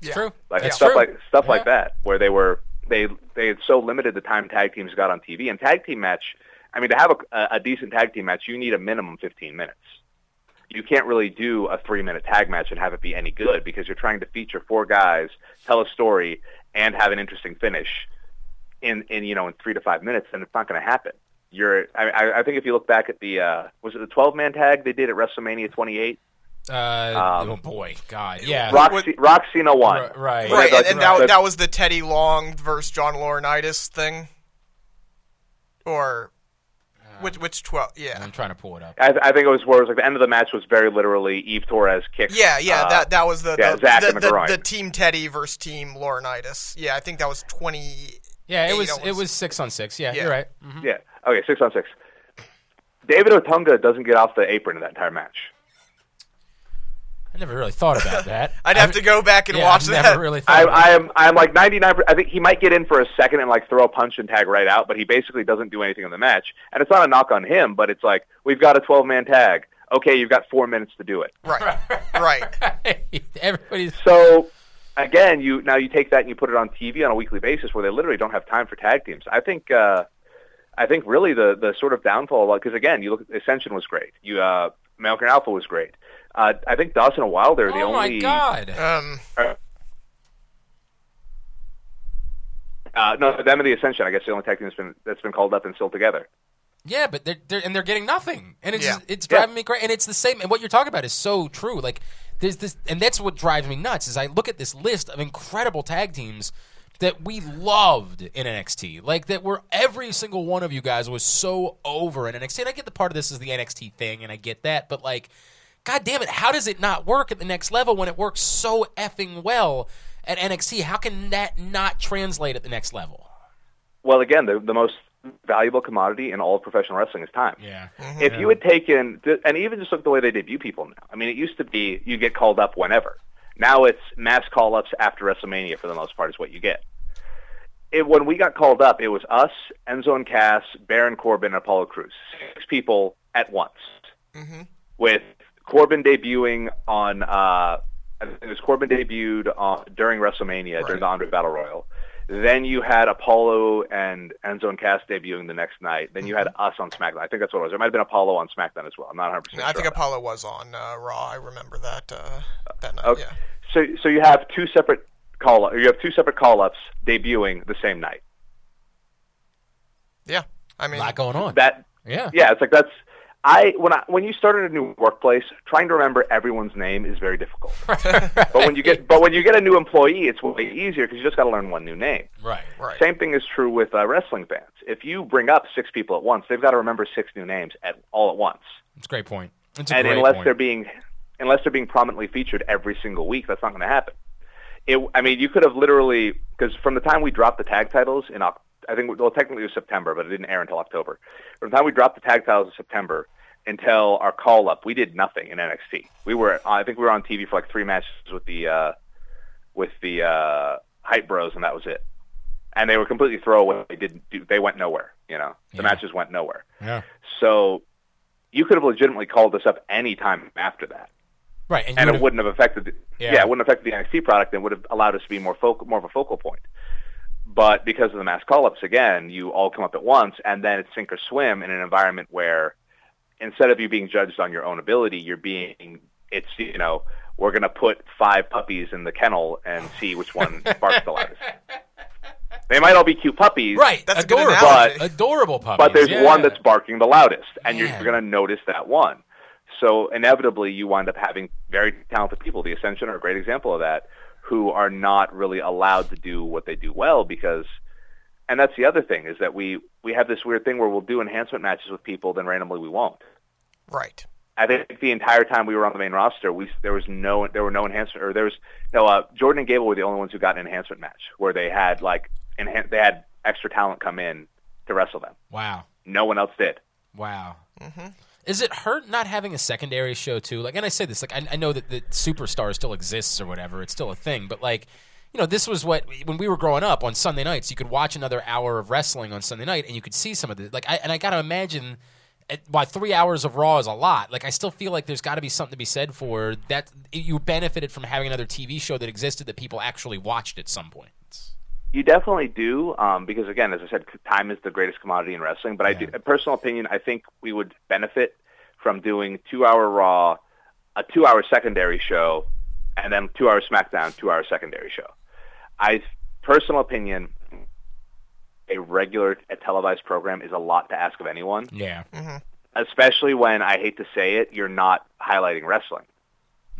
It's true. like It's stuff true. like stuff Yeah. like that, where they were they they had so limited the time tag teams got on TV. And tag team match, I mean, to have a, a decent tag team match, you need a minimum 15 minutes. You can't really do a three minute tag match and have it be any good because you're trying to feature four guys, tell a story, and have an interesting finish in in you know in three to five minutes, and it's not going to happen. You're I, I I think if you look back at the uh, was it the 12 man tag they did at WrestleMania 28? Uh, Um, oh boy, God, yeah. Rock Rock Cena won. R- right. Right, and, and that, that was the Teddy Long versus John Laurinaitis thing, or which which twelve? Yeah, I'm trying to pull it up. I, I think it was where it was like the end of the match was very literally Eve Torres kicked. yeah, yeah. uh, that that was the yeah, the, Zach the, in the the, the Team Teddy versus Team Laurinaitis. Yeah, I think that was twenty. Yeah, it was it was six on six. Yeah, Yeah. you're right. Mhm. Yeah. Okay, six on six. David Otunga doesn't get off the apron in that entire match. I never really thought about that. I'd have to go back and yeah, watch I've that. never really thought. I, about I am I'm like 99. I think he might get in for a second and like throw a punch and tag right out, but he basically doesn't do anything in the match. And it's not a knock on him, but it's like we've got a 12 man tag. Okay, you've got four minutes to do it. Right, right. it. Everybody's So again, you now you take that and you put it on TV on a weekly basis where they literally don't have time for tag teams. I think uh, I think really the the sort of downfall because again, you look at Ascension was great. You uh, American Alpha was great. Uh, I think Dawson and Wilder are the oh only Oh my God. Um, Uh, no, them and the Ascension. I guess the only tag team that's been that's been called up and still together. Yeah, but they're, they're and they're getting nothing, and it's Yeah. it's driving me crazy. And it's the same. And what you're talking about is so true. Like there's this, and that's what drives me nuts. Is I look at this list of incredible tag teams that we loved in NXT, like that were every single one of you guys was so over in NXT. And I get the part of this is the NXT thing, and I get that, but like, god damn it, how does it not work at the next level when it works so effing well at NXT? How can that not translate at the next level? Well, again, the the most valuable commodity in all of professional wrestling is time. Yeah. If you had taken, and even just look at the way they debut people now. I mean, it used to be you get called up whenever. Now it's mass call ups after WrestleMania for the most part is what you get. It, when we got called up, it was us, Enzo and Cass, Baron Corbin, and Apollo Crews. Six people at once. With Corbin debuting on, uh, I think it was Corbin debuted on, during WrestleMania, during the Andre Battle Royal. Then you had Apollo and Enzo and Cass debuting the next night. Then you had us on SmackDown. I think that's what it was. There might have been Apollo on SmackDown as well. I'm not 100% sure. I think on that. Apollo was on uh, Raw. I remember that uh, that night. Okay. Yeah. So, so you have two separate call you have two separate call ups debuting the same night. Yeah, I mean, a lot going on. That yeah. yeah, it's like that's I when I when you start at a new workplace, trying to remember everyone's name is very difficult. But when you get but when you get a new employee, it's way easier because you just got to learn one new name. Right. right. Same thing is true with uh, wrestling fans. If you bring up six people at once, they've got to remember six new names at all at once. It's a great point. It's a and great unless point. they're being unless they're being prominently featured every single week, that's not going to happen. It, I mean, you could have literally because from the time we dropped the tag titles in I think well technically it was September, but it didn't air until October. From the time we dropped the tag titles in September until our call up, we did nothing in NXT. We were I think we were on TV for like three matches with the uh, with the uh, Hype Bros, and that was it. And they were completely throwaway. They didn't do. They went nowhere. You know, the Yeah. matches went nowhere. yeah. So you could have legitimately called us up any time after that, Right. And, and it wouldn't have affected. The, Yeah. yeah. it wouldn't affect the NXT product, and would have allowed us to be more focal, more of a focal point. But because of the mass call-ups, again, you all come up at once, and then it's sink or swim in an environment where instead of you being judged on your own ability, you're being it's you know we're going to put five puppies in the kennel and see which one barks the loudest. They might all be cute puppies, Right. That's a good adorable. analogy. adorable puppies. but there's yeah. one that's barking the loudest, and Man. you're going to notice that one. So inevitably, you wind up having very talented people. The Ascension are a great example of that, who are not really allowed to do what they do well because, and that's the other thing is that we we have this weird thing where we'll do enhancement matches with people, then randomly we won't. Right. I think the entire time we were on the main roster, we there was no there were no enhancement or there was no uh, Jordan and Gable were the only ones who got an enhancement match where they had like enhan- they had extra talent come in to wrestle them. Wow. No one else did. Wow. Is it hurt not having a secondary show too? Like, and I say this, like, I, I know that the superstar still exists or whatever; it's still a thing. But like, you know, this was what when we were growing up on Sunday nights, you could watch another hour of wrestling on Sunday night, and you could see some of the like. I, and I got to imagine, while three hours of Raw is a lot, like I still feel like there's got to be something to be said for that. You benefited from having another TV show that existed that people actually watched at some point. You definitely do, um, because again, as I said, time is the greatest commodity in wrestling. But I do, a personal opinion, I think we would benefit from doing two-hour Raw, a two-hour secondary show, and then two-hour SmackDown, two-hour secondary show. I personal opinion, a regular a televised program is a lot to ask of anyone, Yeah. especially when I hate to say it, you're not highlighting wrestling.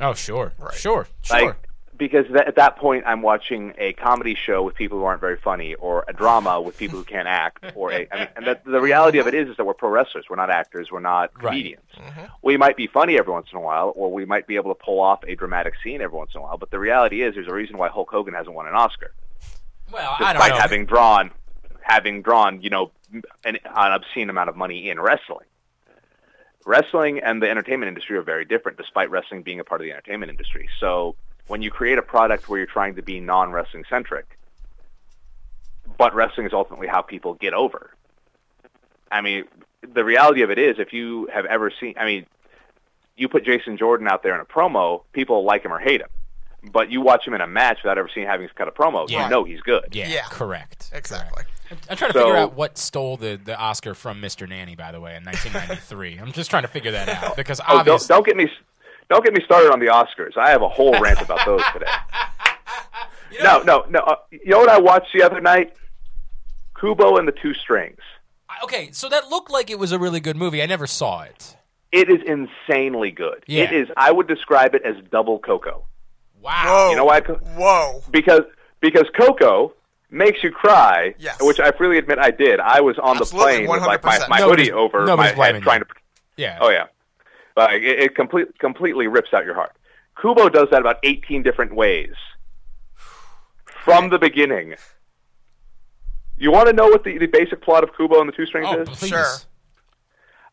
Oh, sure. Right. Sure. Sure. Like, because th- at that point, I'm watching a comedy show with people who aren't very funny, or a drama with people who can't act, or a. I mean, and that, the reality of it is, is that we're pro wrestlers. We're not actors. We're not Right. comedians. Mm-hmm. We might be funny every once in a while, or we might be able to pull off a dramatic scene every once in a while. But the reality is, there's a reason why Hulk Hogan hasn't won an Oscar, well, I don't despite know. having drawn, having drawn, you know, an, an obscene amount of money in wrestling. Wrestling and the entertainment industry are very different, despite wrestling being a part of the entertainment industry. So when you create a product where you're trying to be non-wrestling centric, but wrestling is ultimately how people get over. I mean, the reality of it is, if you have ever seen, I mean, you put Jason Jordan out there in a promo, people like him or hate him. But you watch him in a match without ever seeing having cut a promo, Yeah. you know he's good. yeah, Yeah. Correct. Exactly. I'm trying to So- figure out what stole the, the Oscar from Mr. Nanny, by the way, in 1993. I'm just trying to figure that out because Oh, don't, obviously, don't get me, don't get me started on the Oscars. I have a whole rant about those today. No, no, no. Uh, you know what I watched the other night? Kubo and the Two Strings. okay, so that looked like it was a really good movie. I never saw it. It is insanely good. Yeah. It is. I would describe it as double Coco. Wow. Whoa. You know why? Co- Whoa. Because because Coco makes you cry. Yes. Which I freely admit I did. I was on Absolutely, the plane with like my, my hoodie over my nobody's head, trying you. to. Yeah. Oh yeah, like it, it complete, completely rips out your heart. Kubo does that about 18 different ways from the beginning. You want to know what the, the basic plot of Kubo and the Two Strings Oh, is? please. Sure.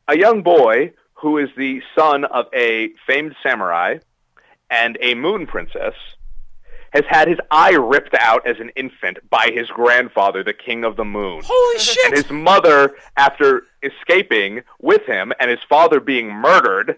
a young boy who is the son of a famed samurai and a moon princess has had his eye ripped out as an infant by his grandfather, the king of the moon. Holy shit. And his mother, after escaping with him and his father being murdered,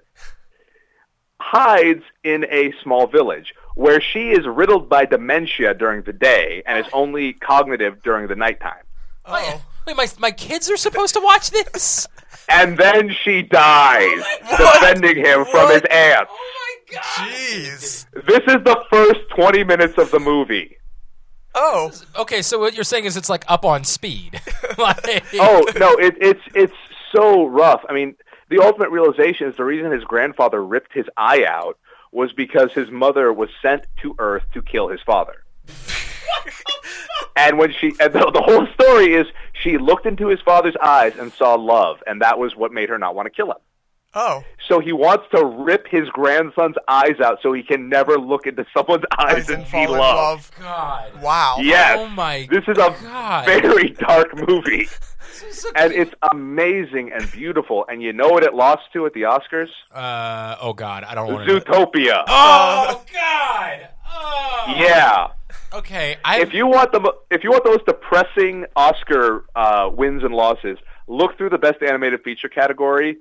hides in a small village where she is riddled by dementia during the day and is only cognitive during the nighttime. Oh. Wait, my, my kids are supposed to watch this? And then she dies, oh defending him from his aunt. Oh god. Jeez. This is the first 20 minutes of the movie. Oh, Okay, so what you're saying is it's like up on speed. like, oh no, it, it's it's so rough. I mean, the ultimate realization is the reason his grandfather ripped his eye out was because his mother was sent to Earth to kill his father. and when she, and the, the whole story is she looked into his father's eyes and saw love, and that was what made her not want to kill him. Oh, So he wants to rip his grandson's eyes out so he can never look into someone's eyes and fall see love. love. God. Wow. Yes. Oh my This is a God. very dark movie. And it's amazing and beautiful. And you know what it lost to at the Oscars? Uh, oh God, I don't want to. Zootopia. Oh God. Oh. Yeah. Okay. I. If you want the if you want the most depressing Oscar uh, wins and losses, look through the best animated feature category.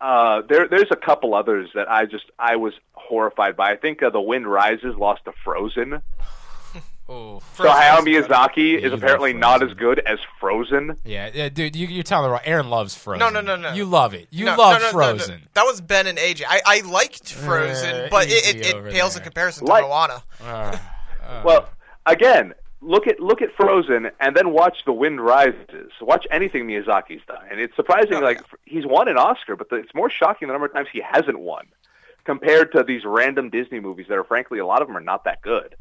Uh, there, there's a couple others that I just I was horrified by. I think uh, The Wind Rises lost to Frozen. oh. So Hayao Miyazaki is love apparently not as good as Frozen. Yeah, yeah, dude, you, you're telling the wrong. Aaron loves Frozen. No, no, no, no. You love it. You No, love no, no, no, no. Frozen. That was Ben and AJ. I, I liked Frozen, Uh, but it, it, it pales there. in comparison Like- to Moana. Uh, Well, again, look at look at Frozen and then watch The Wind Rises. Watch anything Miyazaki's done, and it's surprising. Oh, like he's won an Oscar, but the, it's more shocking the number of times he hasn't won compared to these random Disney movies that are, frankly, a lot of them are not that good.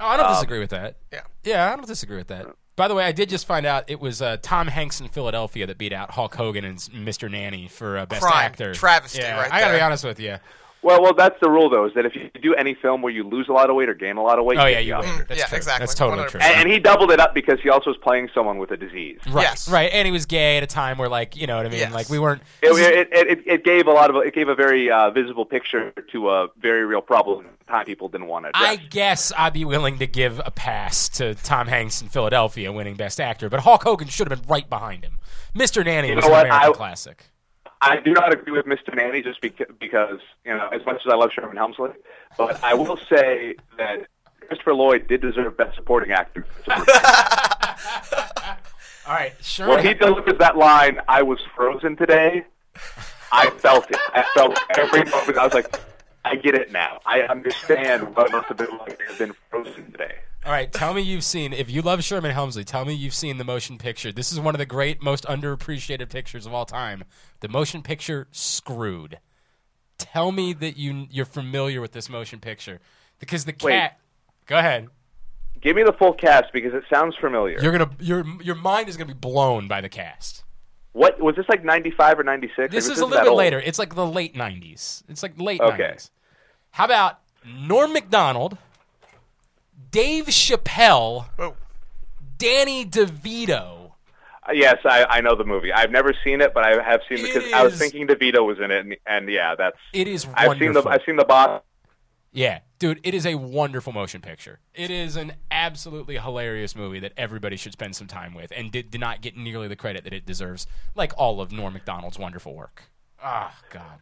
oh, I don't disagree with that. Yeah. Yeah, I don't disagree with that. By the way, I did just find out it was uh, Tom Hanks in Philadelphia that beat out Hulk Hogan and Mr. Nanny for uh, Best Crime. Actor. Travesty yeah, right I gotta be honest with you. Well, well, that's the rule though, is that if you do any film where you lose a lot of weight or gain a lot of weight, Oh you yeah, you the win. Oscar. That's Yeah, true. exactly. That's totally 100. true. And, and he doubled it up because he also was playing someone with a disease. Right, Yes. right, and he was gay at a time where, like, you know what I mean? Yes. Like, we weren't. It, it, it, it gave a lot of it gave a very uh, visible picture to a very real problem at time people didn't want to address. I guess I'd be willing to give a pass to Tom Hanks in Philadelphia winning Best Actor, but Hulk Hogan should have been right behind him. Mr. Nanny You was know an what? American I- classic. I do not agree with Mr. Nanny just beca- because, you know, as much as I love Sherman Helmsley, but I will say that Christopher Lloyd did deserve Best Supporting Actor. All right, sure. when he delivers that line, I was frozen today, I felt it. I felt every moment. I was like, I get it now. I understand what it must have been like to have been frozen today. All right, tell me you've seen. If you love Sherman Helmsley, tell me you've seen the motion picture. This is one of the great, most underappreciated pictures of all time. The motion picture Screwed. Tell me that you you're familiar with this motion picture because the cat. Wait. Go ahead. Give me the full cast because it sounds familiar. You're gonna your your mind is gonna be blown by the cast. what was this like 95 or 96? This Like, is a little bit old. later. It's like the late '90s. It's like late Okay. How about Norm Macdonald, Dave Chappelle, Oh, Danny DeVito? Uh, Yes, I, I know the movie. I've never seen it, but I have seen It because I was thinking DeVito was in it, and, and yeah, that's. It is Wonderful. I've seen the I've seen the boss. Yeah, dude, it is a wonderful motion picture. It is an absolutely hilarious movie that everybody should spend some time with, and did, did not get nearly the credit that it deserves, like all of Norm Macdonald's wonderful work. Ah, God.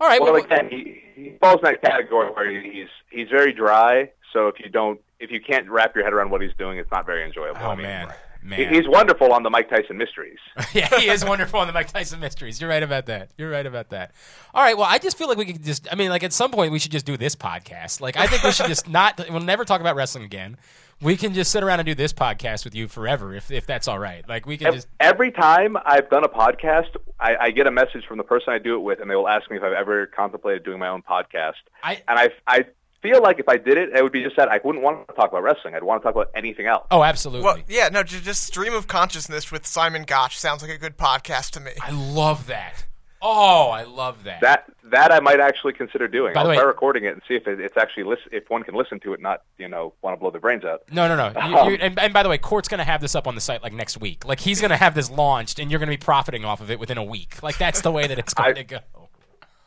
All right, Well, well, again, he, he falls in that category where he's he's very dry. So if you don't, if you can't wrap your head around what he's doing, it's not very enjoyable. oh I mean, man, man, he's wonderful on the Mike Tyson Mysteries. yeah, he is wonderful on the Mike Tyson Mysteries. You're right about that. You're right about that. All right, well, I just feel like we could just. I mean, like at some point we should just do this podcast. Like I think we should just not. We'll never talk about wrestling again. We can just sit around and do this podcast with you forever, if if that's all right. Like we can Ev- just. Every time I've done a podcast, I, I get a message from the person I do it with, and they will ask me if I've ever contemplated doing my own podcast. I- and I I feel like if I did it, it would be just that I wouldn't want to talk about wrestling. I'd want to talk about anything else. Oh, absolutely. well, yeah, no, just stream of consciousness with Simon Gotch sounds like a good podcast to me. I love that. Oh, I love that. That that I might actually consider doing. By the I'll way- try recording it and see if it, it's actually listen, if one can listen to it, not you know want to blow their brains out. no, no, no. You, you, and, and by the way, Court's going to have this up on the site like next week. Like he's going to have this launched, and you're going to be profiting off of it within a week. Like that's the way that it's going I- to go.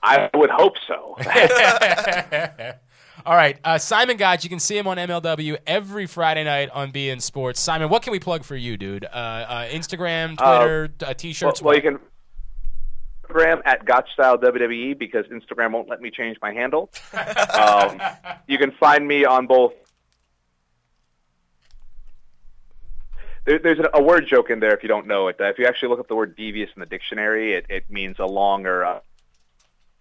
I would hope so. All right, uh, Simon Gotch. You can see him on MLW every Friday night on beIN Sports. Simon, what can we plug for you, dude? Uh, uh, Instagram, Twitter, uh, well, T-shirts. well, what? you can Instagram at Gotchstyle WWE because Instagram won't let me change my handle. um, you can find me on both. There, there's a, a word joke in there if you don't know it. Uh, if you actually look up the word devious in the dictionary, it, it means a longer, uh,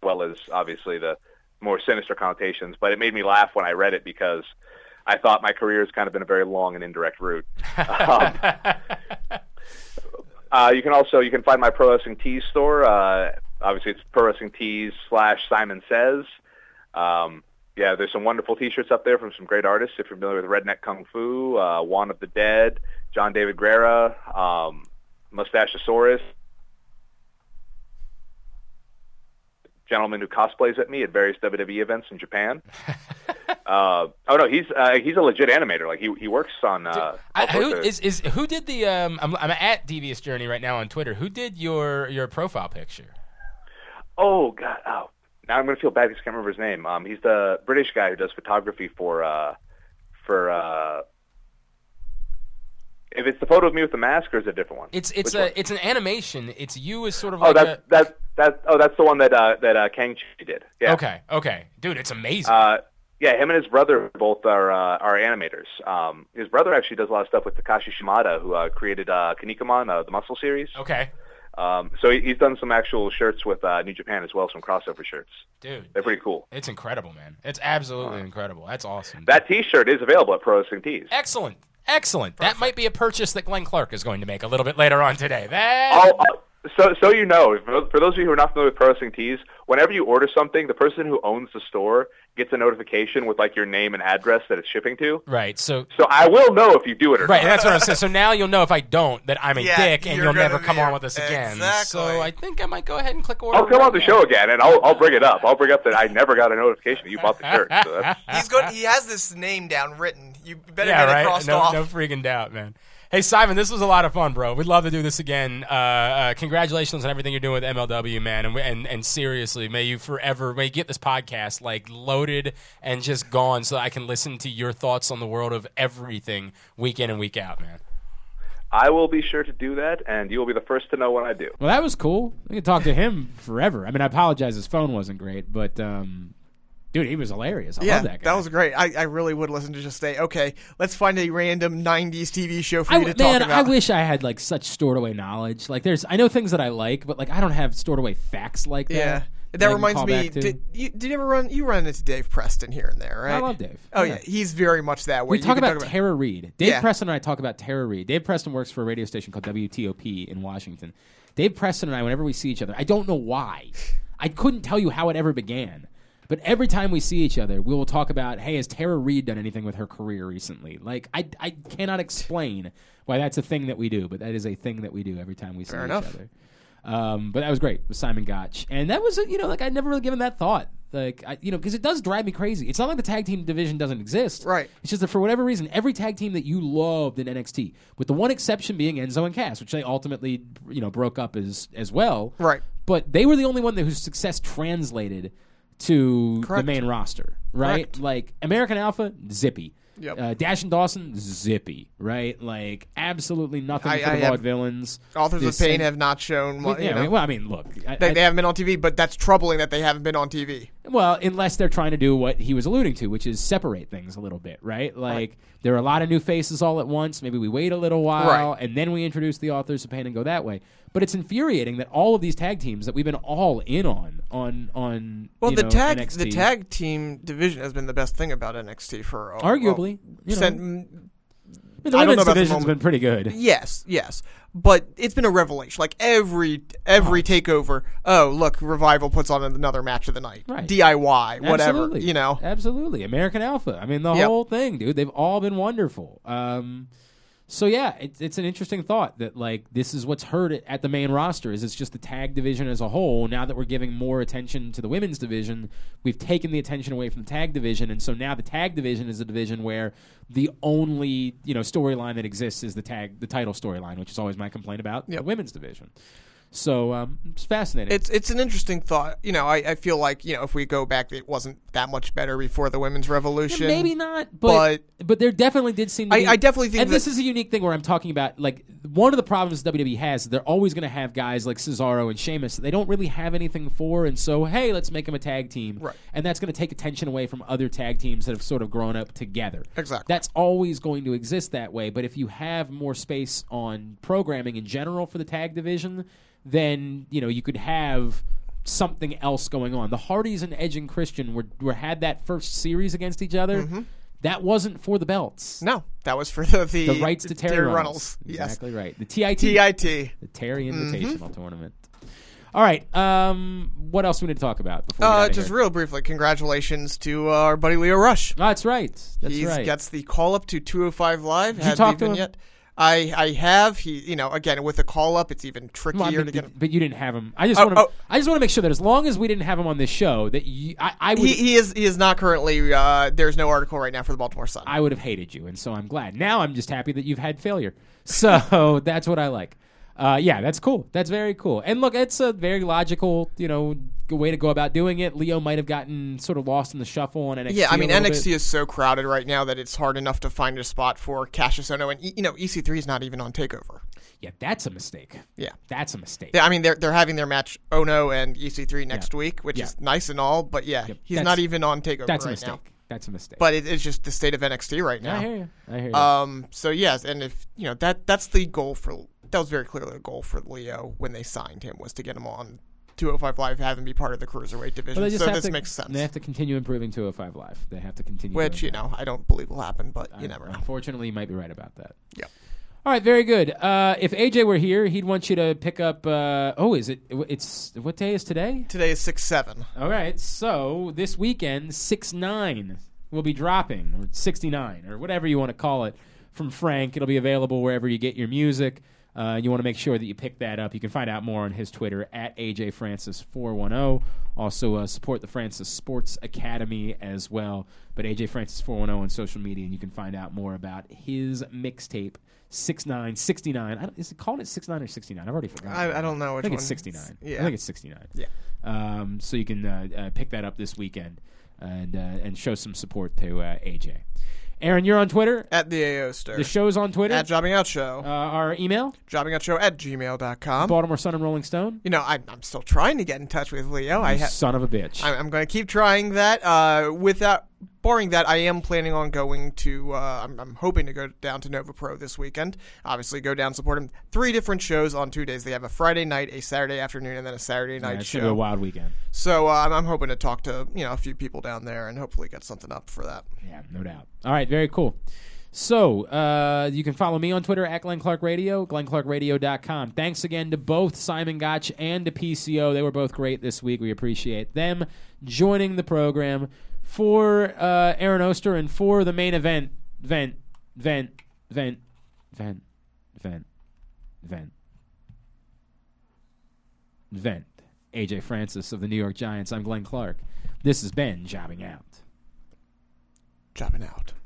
well as obviously the more sinister connotations. But it made me laugh when I read it because I thought my career has kind of been a very long and indirect route. Um, uh, you can also you can find my pro wrestling tees store. Uh, obviously, it's pro wrestling tees slash Simon Says. Um, yeah, there's some wonderful T-shirts up there from some great artists. If you're familiar with Redneck Kung Fu, uh, Juan of the Dead, John David Guerra, um, Mustachosaurus, gentleman who cosplays at me at various WWE events in Japan. uh, oh no, he's uh, he's a legit animator. Like he he works on. Uh, I, who of- is is who did the? Um, I'm, I'm at Devious Journey right now on Twitter. Who did your your profile picture? Oh God! Oh, now I'm gonna feel bad because I can't remember his name. Um, he's the British guy who does photography for uh, for. Uh, if it's the photo of me with the mask, or is it a different one? It's it's Which a one? it's an animation. It's you as sort of Oh, like that's a. that's that. Oh, that's the one that uh, that uh, Kang Chi did. Yeah. Okay, okay, dude, it's amazing. Uh, yeah, him and his brother both are uh, are animators. Um, his brother actually does a lot of stuff with Takashi Shimada, who uh, created uh, uh, the Muscle series. okay, Um, so he, he's done some actual shirts with uh, New Japan as well, some crossover shirts. dude, They're pretty cool. it's incredible, man. It's absolutely incredible. That's awesome. That T-shirt is available at Pro Wrestling Tees. excellent, excellent. That might be a purchase that Glenn Clark is going to make a little bit later on today. That I'll, I'll- so, so you know, for for those of you who are not familiar with Pro Tees, whenever you order something, the person who owns the store gets a notification with like your name and address that it's shipping to. right. So So I will know if you do it or Right, not. that's what I'm saying. So now you'll know if I don't that I'm a Yeah, dick and you're you'll never come on with us again. Exactly. So I think I might go ahead and click order. I'll come on the show again and I'll I'll bring it up. I'll bring up that I never got a notification that you bought the shirt. So that's, He's good. He has this name down written. You better Yeah, get it right. crossed No, off. no freaking doubt, man. Hey Simon, this was a lot of fun, bro. We'd love to do this again. Uh, uh, congratulations on everything you're doing with MLW, man. And, and and seriously, may you forever may you get this podcast like loaded and just gone, so I can listen to your thoughts on the world of everything week in and week out, man. I will be sure to do that, and you will be the first to know when I do. Well, that was cool. We could talk to him forever. I mean, I apologize his phone wasn't great, but um, dude, he was hilarious. I yeah, love that guy. was great. I, I really would listen to just say, okay, let's find a random '90s TV show for I you to man, talk I wish I had like such stored away knowledge. Like, there's, I know things that I like, but like, I don't have stored away facts like that. yeah, that. that reminds me. Did you, did you ever run? You run into Dave Preston here and there, right? I love Dave. Oh yeah, he's very much that way. we You talk about Tara Reid. Dave Yeah. Preston and I talk about Tara Reid. Dave Preston works for a radio station called WTOP in Washington. Dave Preston and I, whenever we see each other, I don't know why. I couldn't tell you how it ever began. But every time we see each other, we will talk about, hey, has Tara Reid done anything with her career recently? Like, I, I cannot explain why that's a thing that we do, but that is a thing that we do every time we see Fair each enough. other. Um, but that was great with Simon Gotch, and that was you know like I'd never really given that thought, like I, you know because it does drive me crazy. It's not like the tag team division doesn't exist, Right. It's just that for whatever reason, every tag team that you loved in NXT, with the one exception being Enzo and Cass, which they ultimately you know broke up as as well, Right. But they were the only one that whose success translated to Correct. the main roster, right? Correct. Like American Alpha, zippy. Yep. Uh, Dash and Dawson, zippy, right? Like absolutely nothing I- for I the have- villains. Authors The of Pain have not shown. What, yeah, you know, well, I mean, look, I, they, I- they haven't been on TV, but that's troubling that they haven't been on TV. Well, unless they're trying to do what he was alluding to, which is separate things a little bit, right? Like there are a lot of new faces all at once. Maybe we wait a little while Right. and then we introduce the authors of pain and go that way. But it's infuriating that all of these tag teams that we've been all in on on on Well, the know, tag NXT, the tag team division has been the best thing about NXT for a- Arguably, a- you know. The I don't know women's division's been pretty good. Yes, yes, but it's been a revelation. Like every every takeover, oh look, Revival puts on another match of the night. Right. DIY, whatever. Absolutely. You know, Absolutely. American Alpha. I mean, the Yep. whole thing, dude. They've all been wonderful. Um, so yeah, it's it's an interesting thought that like this is what's hurt at, at the main roster is it's just the tag division as a whole. Now that we're giving more attention to the women's division, we've taken the attention away from the tag division, and so now the tag division is a division where the only you know storyline that exists is the tag the title storyline, which is always my complaint about the women's division. So um, it's fascinating. it's it's an interesting thought. You know, I, I feel like you know if we go back, it wasn't that much better before the women's revolution. Maybe not, but but, there definitely did seem. To I- be, I definitely think and this is a unique thing where I'm talking about like one of the problems WWE has. They're always going to have guys like Cesaro and Sheamus that they don't really have anything for, and so hey, let's make them a tag team, Right. And that's going to take attention away from other tag teams that have sort of grown up together. Exactly. That's always going to exist that way. But if you have more space on programming in general for the tag division, then you know you could have something else going on. The Hardys and Edge and Christian were, were had that first series against each other. Mm-hmm. That wasn't for the belts. No, that was for the the, The rights to Terri, Terri Runnels. Yes. Exactly right. The TIT. TIT. The Terri Invitational Tournament. All right. Um, what else we need to talk about before Uh, just here? real briefly, congratulations to uh, our buddy Lio Rush. Oh, that's right. That's he right. gets the call up to 205 Live. Did you talk to him? vignette. I I have. He you know again with a call up, it's even trickier Well, I mean, to get him. but you didn't have him. I just Oh, want to. oh. I just want to make sure that as long as we didn't have him on this show, that you, I, I would. He, he is he is not currently. Uh, there's no article right now for the Baltimore Sun. I would have hated you, and so I'm glad. Now I'm just happy that you've had failure. So that's what I like. Uh, yeah, that's cool. That's very cool. And look, it's a very logical, you know, way to go about doing it. Lio might have gotten sort of lost in the shuffle on NXT. yeah, I mean NXT bit. is so crowded right now that it's hard enough to find a spot for Kassius Ohno, and you know EC3 is not even on Takeover. Yeah, that's a mistake. Yeah. That's a mistake. Yeah, I mean they're they're having their match Ohno and EC3 next Yeah. week, which Yeah. is nice and all, but yeah, he's That's- not even on Takeover That's a mistake. now. That's a mistake. But it, it's just the state of NXT right now. I hear you. I hear you. Um. So yes, and if you know that that's the goal for that was very clearly a goal for Lio when they signed him was to get him on 205 Live, have him be part of the cruiserweight division. So this to, makes sense. They have to continue improving 205 Live. They have to continue. Which you know I don't believe will happen, but you never know. Unfortunately, you might be right about that. Yep. All right, very good. Uh, if AJ were here, he'd want you to pick up. Uh, oh, is it? It's what day is today? Today is six seven. All right, so this weekend, six nine will be dropping, or sixty nine, or whatever you want to call it, from Frank. It'll be available wherever you get your music. Uh, you want to make sure that you pick that up. You can find out more on his Twitter at AJ Francis four one zero. Also uh, support the Francis Sports Academy as well. But AJ Francis four one zero on social media, and you can find out more about his mixtape. Six nine sixty nine. I don't- Is it called it six nine or sixty nine? I've already forgotten. I- I don't know which one. I think one. it's sixty nine. Yeah. I think it's sixty nine. Yeah. Um, so you can uh, uh, pick that up this weekend and uh, and show some support to uh, AJ. Aaron, you're on Twitter. At the AO Stir. The show's on Twitter. At Jobbing Out Show. Uh, our email? Jobbing Out Show at gmail.com. Baltimore Sun and Rolling Stone. You know, I, I'm still trying to get in touch with Lio. I You ha- son of a bitch. I'm, I'm going to keep trying that. Uh, without barring that, I am planning on going to. Uh, I'm, I'm hoping to go down to Nova Pro this weekend. Obviously, go down support him. Three different shows on two days. They have a Friday night, a Saturday afternoon, and then a Saturday Yeah, night it's show. be a wild weekend. So uh, I'm, I'm hoping to talk to you know a few people down there and hopefully get something up for that. Yeah, no doubt. All right, very cool. So, uh, you can follow me on Twitter at Glenn Clark Radio, glennclarkradio.com. Thanks again to both Simon Gotch and to PCO. They were both great this week. We appreciate them joining the program. For uh, Aaron Oster and for the main event, vent, vent, vent, vent, vent, vent, vent. AJ Francis of the New York Giants. I'm Glenn Clark. This has been Jobbing Out. Jobbing out.